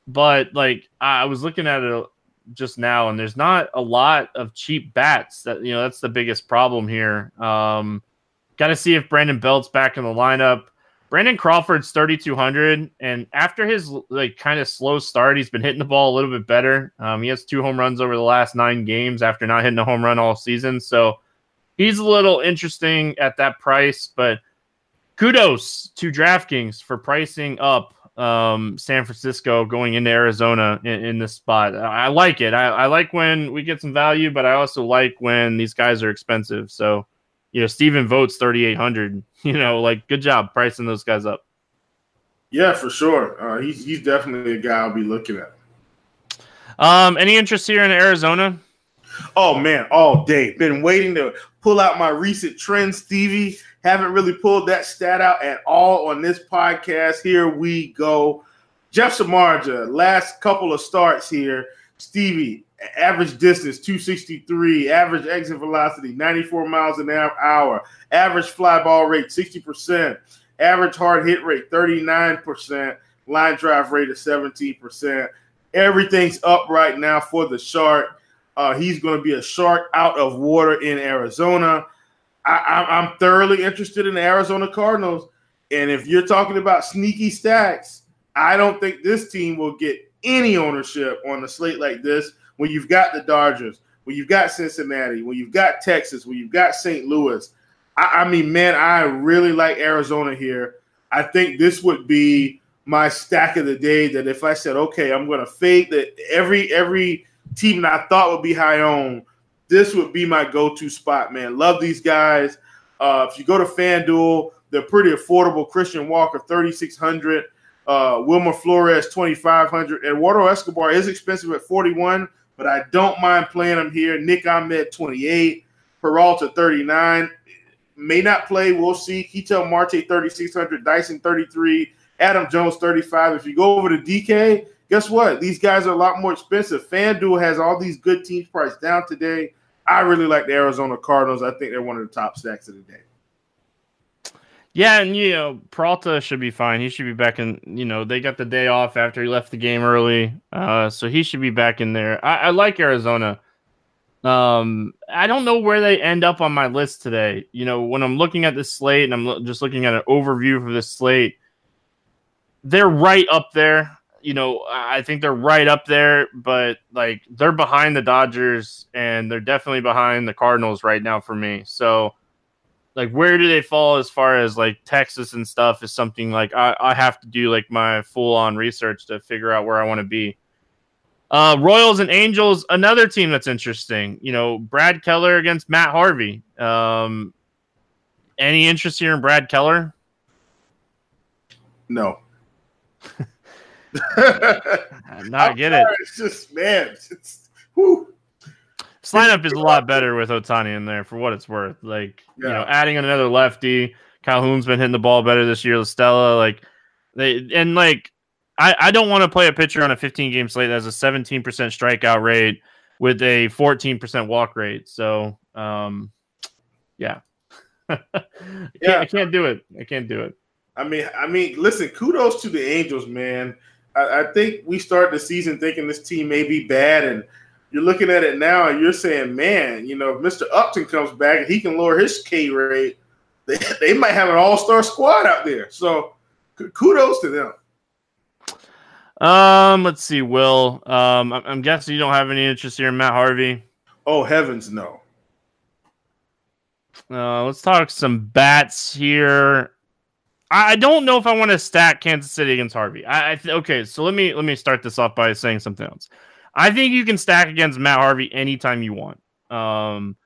but like I was looking at it just now, and there's not a lot of cheap bats. That you know, that's the biggest problem here. Um, Got to see if Brandon Belt's back in the lineup. Brandon Crawford's 3,200, and after his like kind of slow start, he's been hitting the ball a little bit better. Um, he has two home runs over the last nine games after not hitting a home run all season, so he's a little interesting at that price. But kudos to DraftKings for pricing up um, San Francisco going into Arizona in, in this spot. I like it. I, I, like when we get some value, but I also like when these guys are expensive. So, you know, Stephen Vogt's 3,800. <laughs> You know, like good job pricing those guys up. Yeah, for sure. Uh, he's he's definitely a guy I'll be looking at. Um, any interest here in Arizona? Oh man, all day. Been waiting to pull out my recent trends, Stevie. Haven't really pulled that stat out at all on this podcast. Here we go. Jeff Samardzija, last couple of starts here. Stevie, average distance 263, average exit velocity 94 miles an hour, average fly ball rate 60%, average hard hit rate 39%, line drive rate of 17%. Everything's up right now for the shark. Uh, he's going to be a shark out of water in Arizona. I, am thoroughly interested in the Arizona Cardinals. And if you're talking about sneaky stacks, I don't think this team will get any ownership on a slate like this when you've got the Dodgers, when you've got Cincinnati, when you've got Texas, when you've got St. Louis. I, I mean, man, I really like Arizona here. I think this would be my stack of the day. That if I said, okay, I'm going to fade that every every team that I thought would be high on this would be my go-to spot, man. Love these guys. Uh, if you go to FanDuel, they're pretty affordable. Christian Walker, 3,600. Uh, Wilmer Flores, 2,500. Eduardo Escobar is expensive at 41, but I don't mind playing him here. Nick Ahmed, 28. Peralta, 39. May not play. We'll see. Ketel Marte, 3,600. Dyson, 33. Adam Jones, 35. If you go over to DK, guess what? These guys are a lot more expensive. FanDuel has all these good teams priced down today. I really like the Arizona Cardinals. I think they're one of the top stacks of the day. Yeah, and you know, Peralta should be fine. He should be back in. You know, they got the day off after he left the game early, uh, so he should be back in there. I, I like Arizona. Um, I don't know where they end up on my list today. You know, when I'm looking at this slate and I'm lo- just looking at an overview for this slate, they're right up there you know, I think they're right up there, but like they're behind the Dodgers and they're definitely behind the Cardinals right now for me. So, like, where do they fall as far as like Texas and stuff is something like I, I have to do like my full on research to figure out where I want to be. Uh, Royals and Angels, another team that's interesting. You know, Brad Keller against Matt Harvey. Um, any interest here in Brad Keller? No. <laughs> <laughs> Not get it. <laughs> It's just man, it's whew. This lineup is a lot better with Ohtani in there for what it's worth. Like yeah. you know, adding another lefty. Calhoun's been hitting the ball better this year. Stella, like they and like I, I don't want to play a pitcher on a 15 game slate that has a 17% strikeout rate with a 14% walk rate. So um yeah. <laughs> I, yeah. I can't do it. I can't do it. I mean, I mean, listen, kudos to the Angels, man. I, I, think we start the season thinking this team may be bad, and you're looking at it now and you're saying, man, you know, if Mr. Upton comes back and he can lower his K rate, <laughs> they, they might have an all star squad out there. So kudos to them. Um, let's see, Will. Um, I'm guessing you don't have any interest here in Matt Harvey. Oh heavens, no. Uh, let's talk some bats here. I don't know if I want to stack Kansas City against Harvey. I, I th- okay, so let me let me start this off by saying something else. I think you can stack against Matt Harvey anytime you want. Um,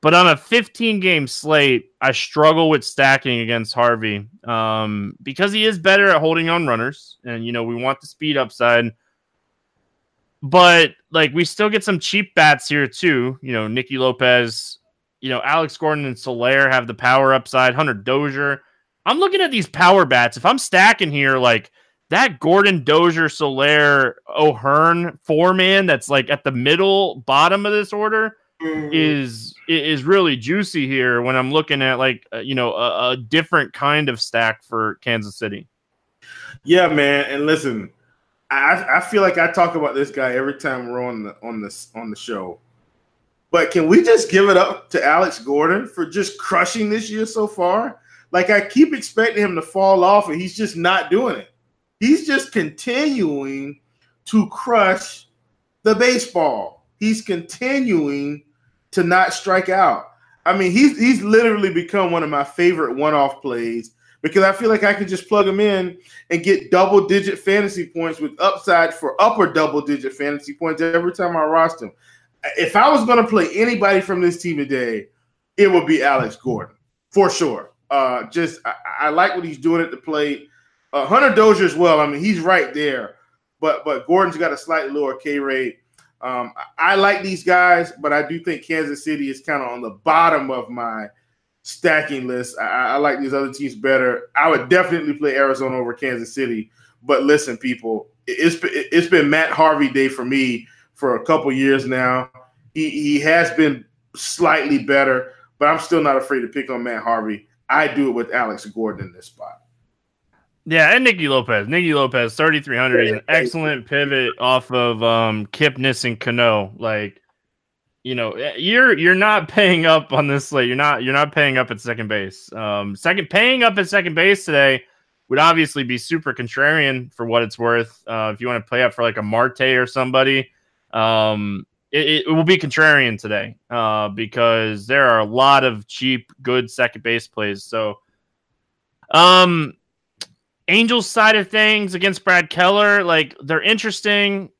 but on a 15 game slate, I struggle with stacking against Harvey um, because he is better at holding on runners, and you know we want the speed upside. But like we still get some cheap bats here too. You know, Nicky Lopez, you know Alex Gordon and Soler have the power upside. Hunter Dozier I'm looking at these power bats. If I'm stacking here, like that Gordon Dozier Soler O'Hearn four man that's like at the middle bottom of this order mm-hmm. is is really juicy here when I'm looking at like uh, you know a, a, different kind of stack for Kansas City. Yeah, man, and listen, I, I feel like I talk about this guy every time we're on the on the on the show. But can we just give it up to Alex Gordon for just crushing this year so far? Like I keep expecting him to fall off, and he's just not doing it. He's just continuing to crush the baseball. He's continuing to not strike out. I mean, he's he's literally become one of my favorite one-off plays because I feel like I can just plug him in and get double-digit fantasy points with upside for upper double-digit fantasy points every time I roster him. If I was going to play anybody from this team today, it would be Alex Gordon for sure. Uh, just I, I, like what he's doing at the plate. Uh, Hunter Dozier as well. I mean, he's right there, but but Gordon's got a slightly lower K rate. Um, I, I like these guys, but I do think Kansas City is kind of on the bottom of my stacking list. I, I, like these other teams better. I would definitely play Arizona over Kansas City. But listen, people, it's it's been Matt Harvey day for me for a couple years now. He he has been slightly better, but I'm still not afraid to pick on Matt Harvey. I do it with Alex Gordon in this spot. Yeah, and Nicky Lopez. Nicky Lopez, 3,300 is an excellent pivot off of um, Kipnis and Cano. Like, you know, eh, you're you're not paying up on this slate. You're not you're not paying up at second base. Um, second paying up at second base today would obviously be super contrarian for what it's worth. Uh, if you want to play up for like a Marte or somebody, um, it, it, will be contrarian today uh, because there are a lot of cheap, good second base plays. So, um, Angels side of things against Brad Keller, like they're interesting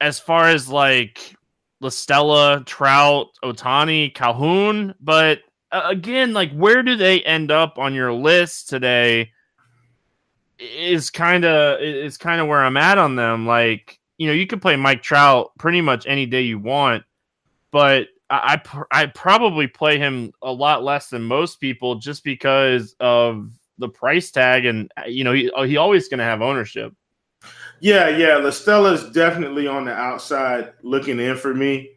as far as like La Stella, Trout, Ohtani, Calhoun, but uh, again, like where do they end up on your list today? Is kind of is kind of where I'm at on them. Like you know, you could play Mike Trout pretty much any day you want, but I I probably play him a lot less than most people just because of the price tag, and you know he he always going to have ownership. Yeah, yeah, La Stella's definitely on the outside looking in for me.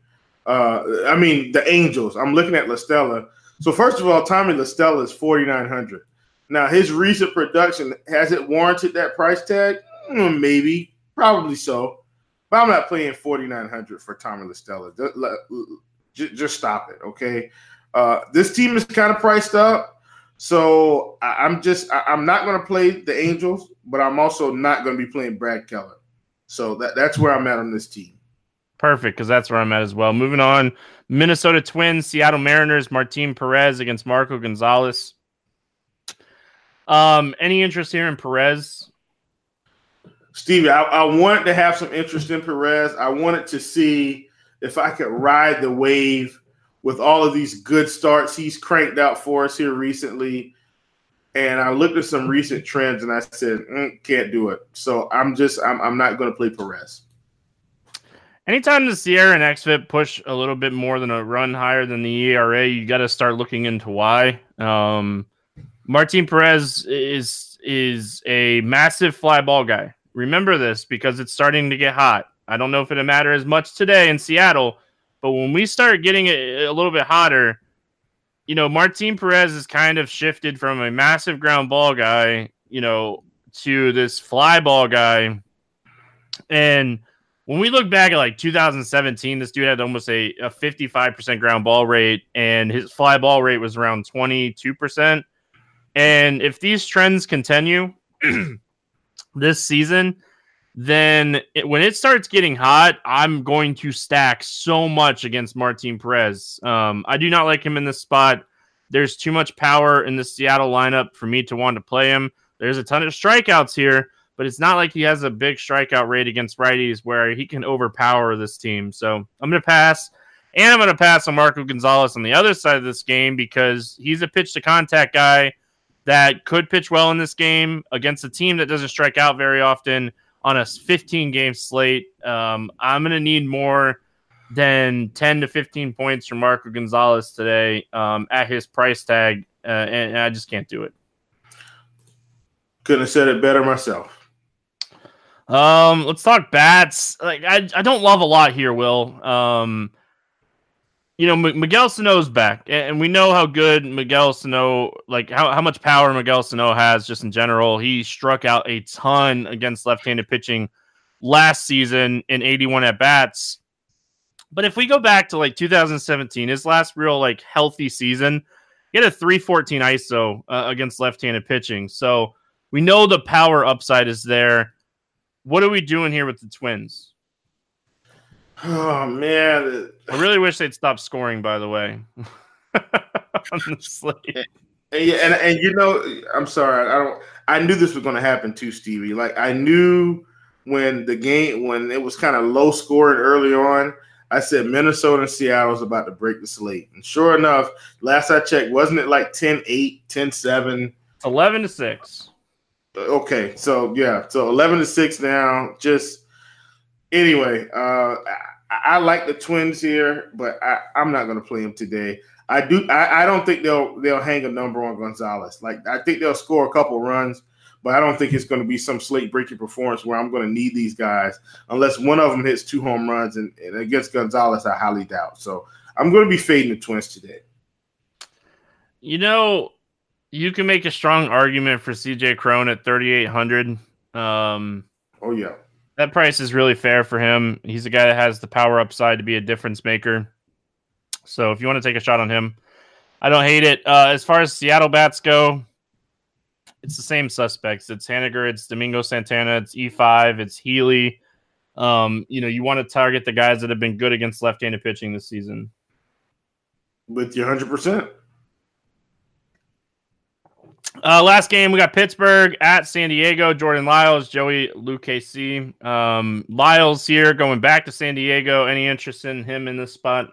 Uh, I mean, the Angels. I'm looking at La Stella. So first of all, Tommy La Stella is 4,900. Now his recent production has it warranted that price tag? Mm, maybe, probably so. But I'm not playing 4,900 for Tommy La Stella. Just, just stop it, okay? Uh, this team is kind of priced up. So I, am just I, am not going to play the Angels, but I'm also not going to be playing Brad Keller. So that, that's where I'm at on this team. Perfect, because that's where I'm at as well. Moving on, Minnesota Twins, Seattle Mariners, Martin Perez against Marco Gonzalez. Um, any interest here in Perez? Stevie, I, I wanted to have some interest in Perez. I wanted to see if I could ride the wave with all of these good starts he's cranked out for us here recently. And I looked at some recent trends and I said, mm, can't do it. So I'm just, I'm, I'm not going to play Perez. Anytime the SIERA and XFIP push a little bit more than a run higher than the ERA, you got to start looking into why. Um, Martin Perez is is a massive fly ball guy. Remember this because it's starting to get hot. I don't know if it'll matter as much today in Seattle, but when we start getting a, a little bit hotter, you know, Martin Perez has kind of shifted from a massive ground ball guy, you know, to this fly ball guy. And when we look back at like 2017, this dude had almost a, a 55% ground ball rate, and his fly ball rate was around 22%. And if these trends continue, <clears throat> this season, then it, when it starts getting hot, I'm going to stack so much against Martin Perez. Um, I do not like him in this spot. There's too much power in the Seattle lineup for me to want to play him. There's a ton of strikeouts here, but it's not like he has a big strikeout rate against righties where he can overpower this team. So I'm going to pass. And I'm going to pass on Marco Gonzalez on the other side of this game because he's a pitch to contact guy that could pitch well in this game against a team that doesn't strike out very often on a 15 game slate. Um, I'm going to need more than 10 to 15 points from Marco Gonzalez today um, at his price tag, uh, and, and, I just can't do it. Couldn't have said it better myself. Um, let's talk bats. Like I, I don't love a lot here, Will. Um, you know, M- Miguel Sano's back, and we know how good Miguel Sano, like how, how much power Miguel Sano has just in general. He struck out a ton against left handed pitching last season in 81 at bats. But if we go back to like 2017, his last real like healthy season, he had a 314 ISO uh, against left-handed pitching. So we know the power upside is there. What are we doing here with the Twins? Oh man, I really wish they'd stop scoring. By the way, <laughs> slate. And, yeah, and and you know, I'm sorry, I don't. I knew this was going to happen too, Stevie. Like I knew when the game when it was kind of low scoring early on. I said Minnesota and Seattle was about to break the slate. And sure enough, last I checked, wasn't it like 10 8, 10 7? 11 to 6. Okay. So, yeah. So 11 to 6 now. Just anyway, uh, I, I like the Twins here, but I, I'm not going to play them today. I do. I, I don't think they'll they'll hang a number on Gonzalez. Like I think they'll score a couple runs, but I don't think it's going to be some slate breaking performance where I'm going to need these guys unless one of them hits two home runs. And, and against Gonzalez, I highly doubt. So I'm going to be fading the Twins today. You know, you can make a strong argument for CJ Cron at 3,800. Um, oh, yeah. That price is really fair for him. He's a guy that has the power upside to be a difference maker. So if you want to take a shot on him, I don't hate it. Uh, as far as Seattle bats go, it's the same suspects. It's Haniger, it's Domingo Santana, it's E5, it's Healy. Um, you know, you want to target the guys that have been good against left-handed pitching this season. With you 100%. Uh, last game, we got Pittsburgh at San Diego. Jordan Lyles, Joey Lucchesi. Um, Lyles here going back to San Diego. Any interest in him in this spot?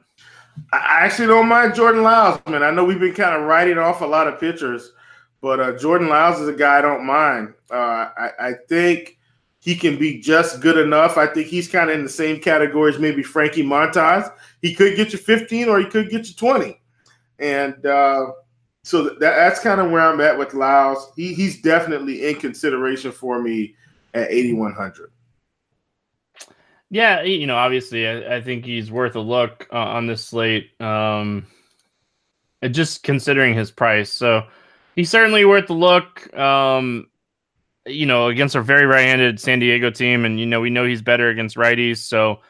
I actually don't mind Jordan Lyles, man. I know we've been kind of writing off a lot of pitchers but uh, Jordan Lyles is a guy I don't mind. Uh, I, I, think he can be just good enough. I think he's kind of in the same category as maybe Frankie Montas. He could get you 15 or he could get you 20. And uh, so that, that's kind of where I'm at with Lyles. He, he's definitely in consideration for me at 8,100. Yeah, you know, obviously, I, I think he's worth a look uh, on this slate. Um, just considering his price. So, he's certainly worth the look. Um, you know, against a very right-handed San Diego team, and you know we know he's better against righties. So,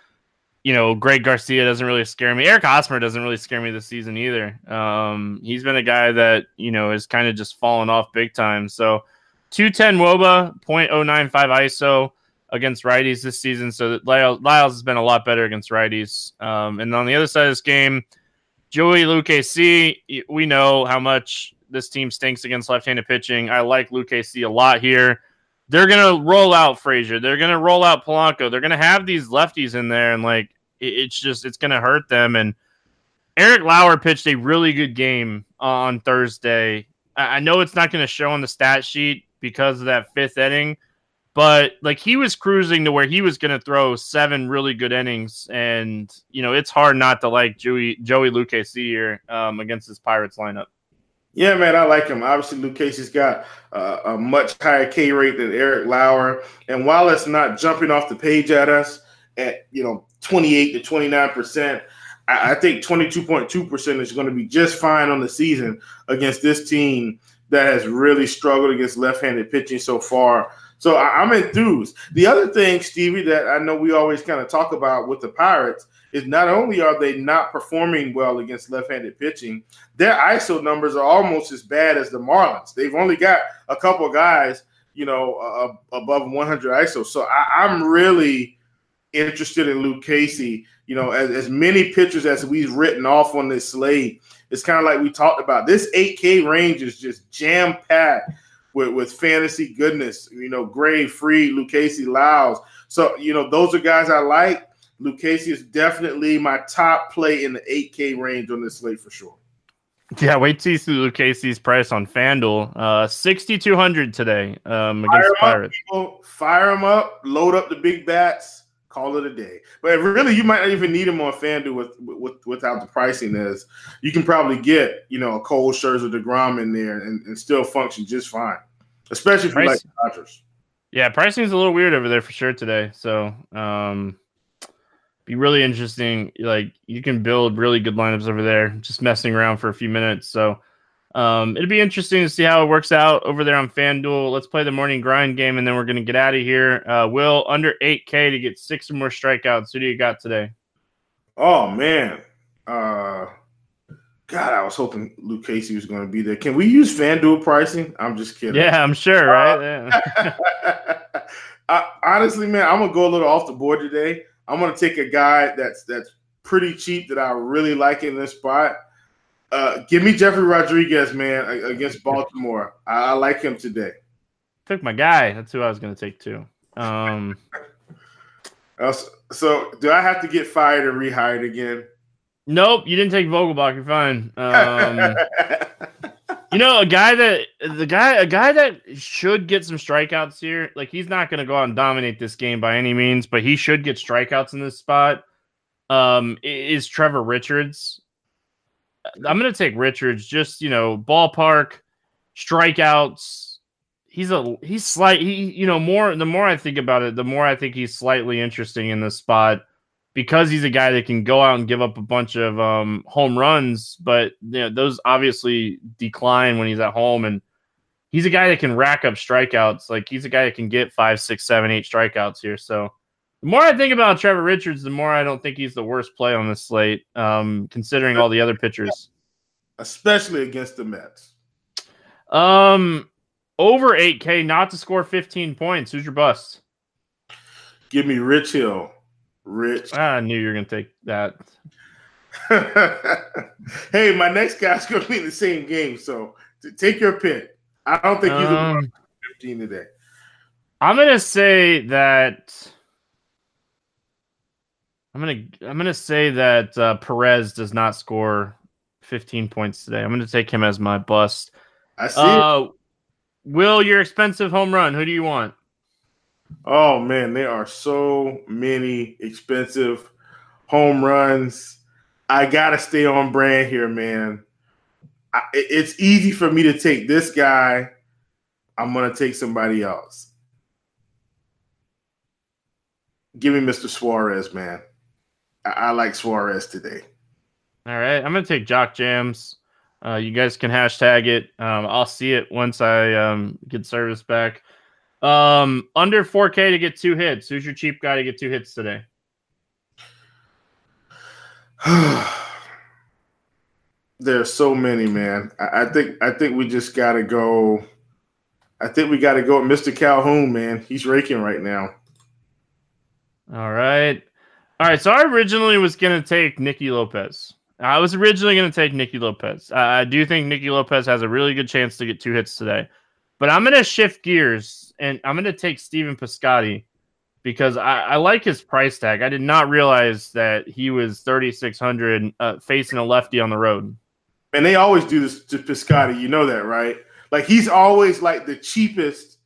you know, Greg Garcia doesn't really scare me. Eric Hosmer doesn't really scare me this season either. Um, he's been a guy that you know is kind of just fallen off big time. So, two ten WOBA, 0.095 ISO against righties this season. So Lyles, Lyles has been a lot better against righties. Um, and on the other side of this game, Joey Lucchesi, we know how much this team stinks against left-handed pitching. I like Lucchesi a lot here. They're gonna roll out Frazier. They're gonna roll out Polanco. They're gonna have these lefties in there, and like it's just it's gonna hurt them. And Eric Lauer pitched a really good game on Thursday. I know it's not gonna show on the stat sheet because of that fifth inning, but like he was cruising to where he was going to throw seven really good innings, and you know it's hard not to like Joey Joey Lucchesi here um, against this Pirates lineup. Yeah, man, I like him. Obviously, Lucchesi's got uh, a much higher K rate than Eric Lauer, and while it's not jumping off the page at us at you know 28 to 29 percent, I, think 22.2 percent is going to be just fine on the season against this team that has really struggled against left-handed pitching so far. So I, I'm enthused. The other thing, Stevie, that I know we always kind of talk about with the Pirates is not only are they not performing well against left-handed pitching, their ISO numbers are almost as bad as the Marlins. They've only got a couple guys, you know, uh, above 100 ISO. So I, am really interested in Lucchesi. You know, as, as many pitchers as we've written off on this slate, it's kind of like we talked about. This 8K range is just jam packed with, with fantasy goodness. You know, Gray, Fried, Luke Casey, Lyles. So you know, those are guys I like. Lucchesi is definitely my top play in the 8K range on this slate for sure. Yeah, wait till you see Lucchesi's price on FanDuel. Uh, 6,200 today um, against fire Pirates. Up, people, fire them up, load up the big bats, call it a day. But really, you might not even need them on FanDuel with, with, without the pricing is. You can probably get, you know, a Cole Scherzer DeGrom in there and, and still function just fine, especially if you like Dodgers. Yeah, pricing is a little weird over there for sure today. So, um, be really interesting. Like you can build really good lineups over there, just messing around for a few minutes. So Um, it'll be interesting to see how it works out over there on FanDuel. Let's play the morning grind game, and then we're going to get out of here. Uh, Will, under 8K to get six or more strikeouts. Who do you got today? Oh, man. Uh, God, I was hoping Lucchesi was going to be there. Can we use FanDuel pricing? I'm just kidding. Yeah, I'm sure, right? Uh, <laughs> I, honestly, man, I'm gonna go a little off the board today. I'm gonna take a guy that's that's pretty cheap that I really like in this spot. Uh, give me Jefry Rodriguez, man, against Baltimore. I, I like him today. Took my guy. That's who I was gonna take too. Um, <laughs> so do I have to get fired and rehired again? Nope, you didn't take Vogelbach. You're fine. Um, <laughs> you know, a guy that the guy, a guy that should get some strikeouts here. Like he's not going to go out and dominate this game by any means, but he should get strikeouts in this spot. Um, is Trevor Richards? I'm going to take Richards. Just you know, ballpark strikeouts. He's a he's slight. He you know more. The more I think about it, the more I think he's slightly interesting in this spot because he's a guy that can go out and give up a bunch of um, home runs, but you know, those obviously decline when he's at home. And he's a guy that can rack up strikeouts. Like he's a guy that can get five, six, seven, eight strikeouts here. So the more I think about Trevor Richards, the more I don't think he's the worst play on this slate, um, considering all the other pitchers, especially against the Mets. Um, over 8K, not to score 15 points. Who's your bust? Give me Rich Hill. Rich. I knew you were going to take that. <laughs> hey, my next guy's going to be in the same game, so take your pick. I don't think you're um, 15 today. I'm going to say that. I'm gonna I'm gonna say that uh, Perez does not score 15 points today. I'm gonna take him as my bust. I see. Uh, Will your expensive home run? Who do you want? Oh man, there are so many expensive home runs. I gotta stay on brand here, man. I, it's easy for me to take this guy. I'm gonna take somebody else. Give me Mr. Suarez, man. I, I like Suarez today. All right, I'm gonna take Jock Jams. Uh, you guys can hashtag it. Um, I'll see it once I um, get service back. Um, under 4K to get two hits. Who's your cheap guy to get two hits today? <sighs> There's so many, man. I, I, think I think we just gotta go. I think we gotta go Mr. Calhoun, man. He's raking right now. All right. All right. So I originally was gonna take Nicky Lopez. I was originally gonna take Nicky Lopez. Uh, I do think Nicky Lopez has a really good chance to get two hits today. But I'm gonna shift gears and I'm to take Stephen Piscotty because I, I, like his price tag. I did not realize that he was 3,600 uh, facing a lefty on the road. And they always do this to Piscotty. You know that, right? Like he's always like the cheapest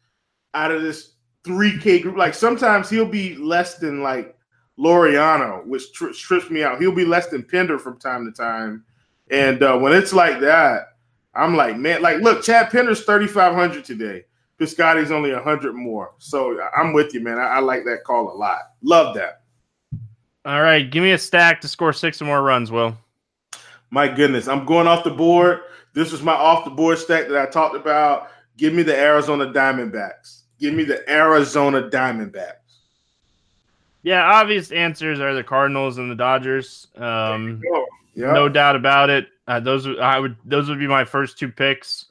out of this 3K group. Like sometimes he'll be less than like Laureano, which tri- trips me out. He'll be less than Pinder from time to time. And uh, when it's like that, I'm like, man, like, look, Chad Pinder's 3,500 today. Piscotty's only hundred more. So I'm with you, man. I, I, like that call a lot. Love that. All right, give me a stack to score six or more runs, Will. My goodness, I'm going off the board. This was my off the board stack that I talked about. Give me the Arizona Diamondbacks. Give me the Arizona Diamondbacks. Yeah, obvious answers are the Cardinals and the Dodgers. Um, yep. No doubt about it. Uh, those I would those would be my first two picks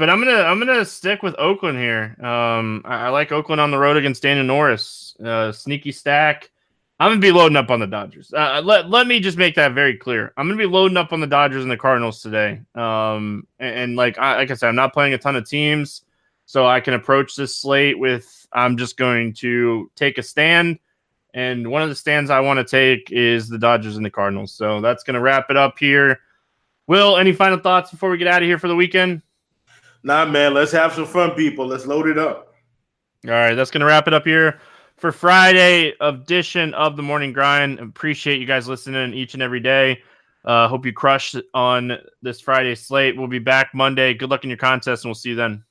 but I'm gonna I'm gonna stick with Oakland here. Um, I, I, like Oakland on the road against Daniel Norris. Uh, sneaky stack. I'm gonna be loading up on the Dodgers. Uh, let let me just make that very clear. I'm gonna be loading up on the Dodgers and the Cardinals today. Um, and, and like I, like I said, I'm not playing a ton of teams, so I can approach this slate with I'm just going to take a stand. And one of the stands I want to take is the Dodgers and the Cardinals. So that's going to wrap it up here. Will, any final thoughts before we get out of here for the weekend? Nah, man, let's have some fun, people. Let's load it up. All right, that's going to wrap it up here for Friday edition of the Morning Grind. Appreciate you guys listening each and every day. Uh, hope you crushed on this Friday slate. We'll be back Monday. Good luck in your contest, and we'll see you then.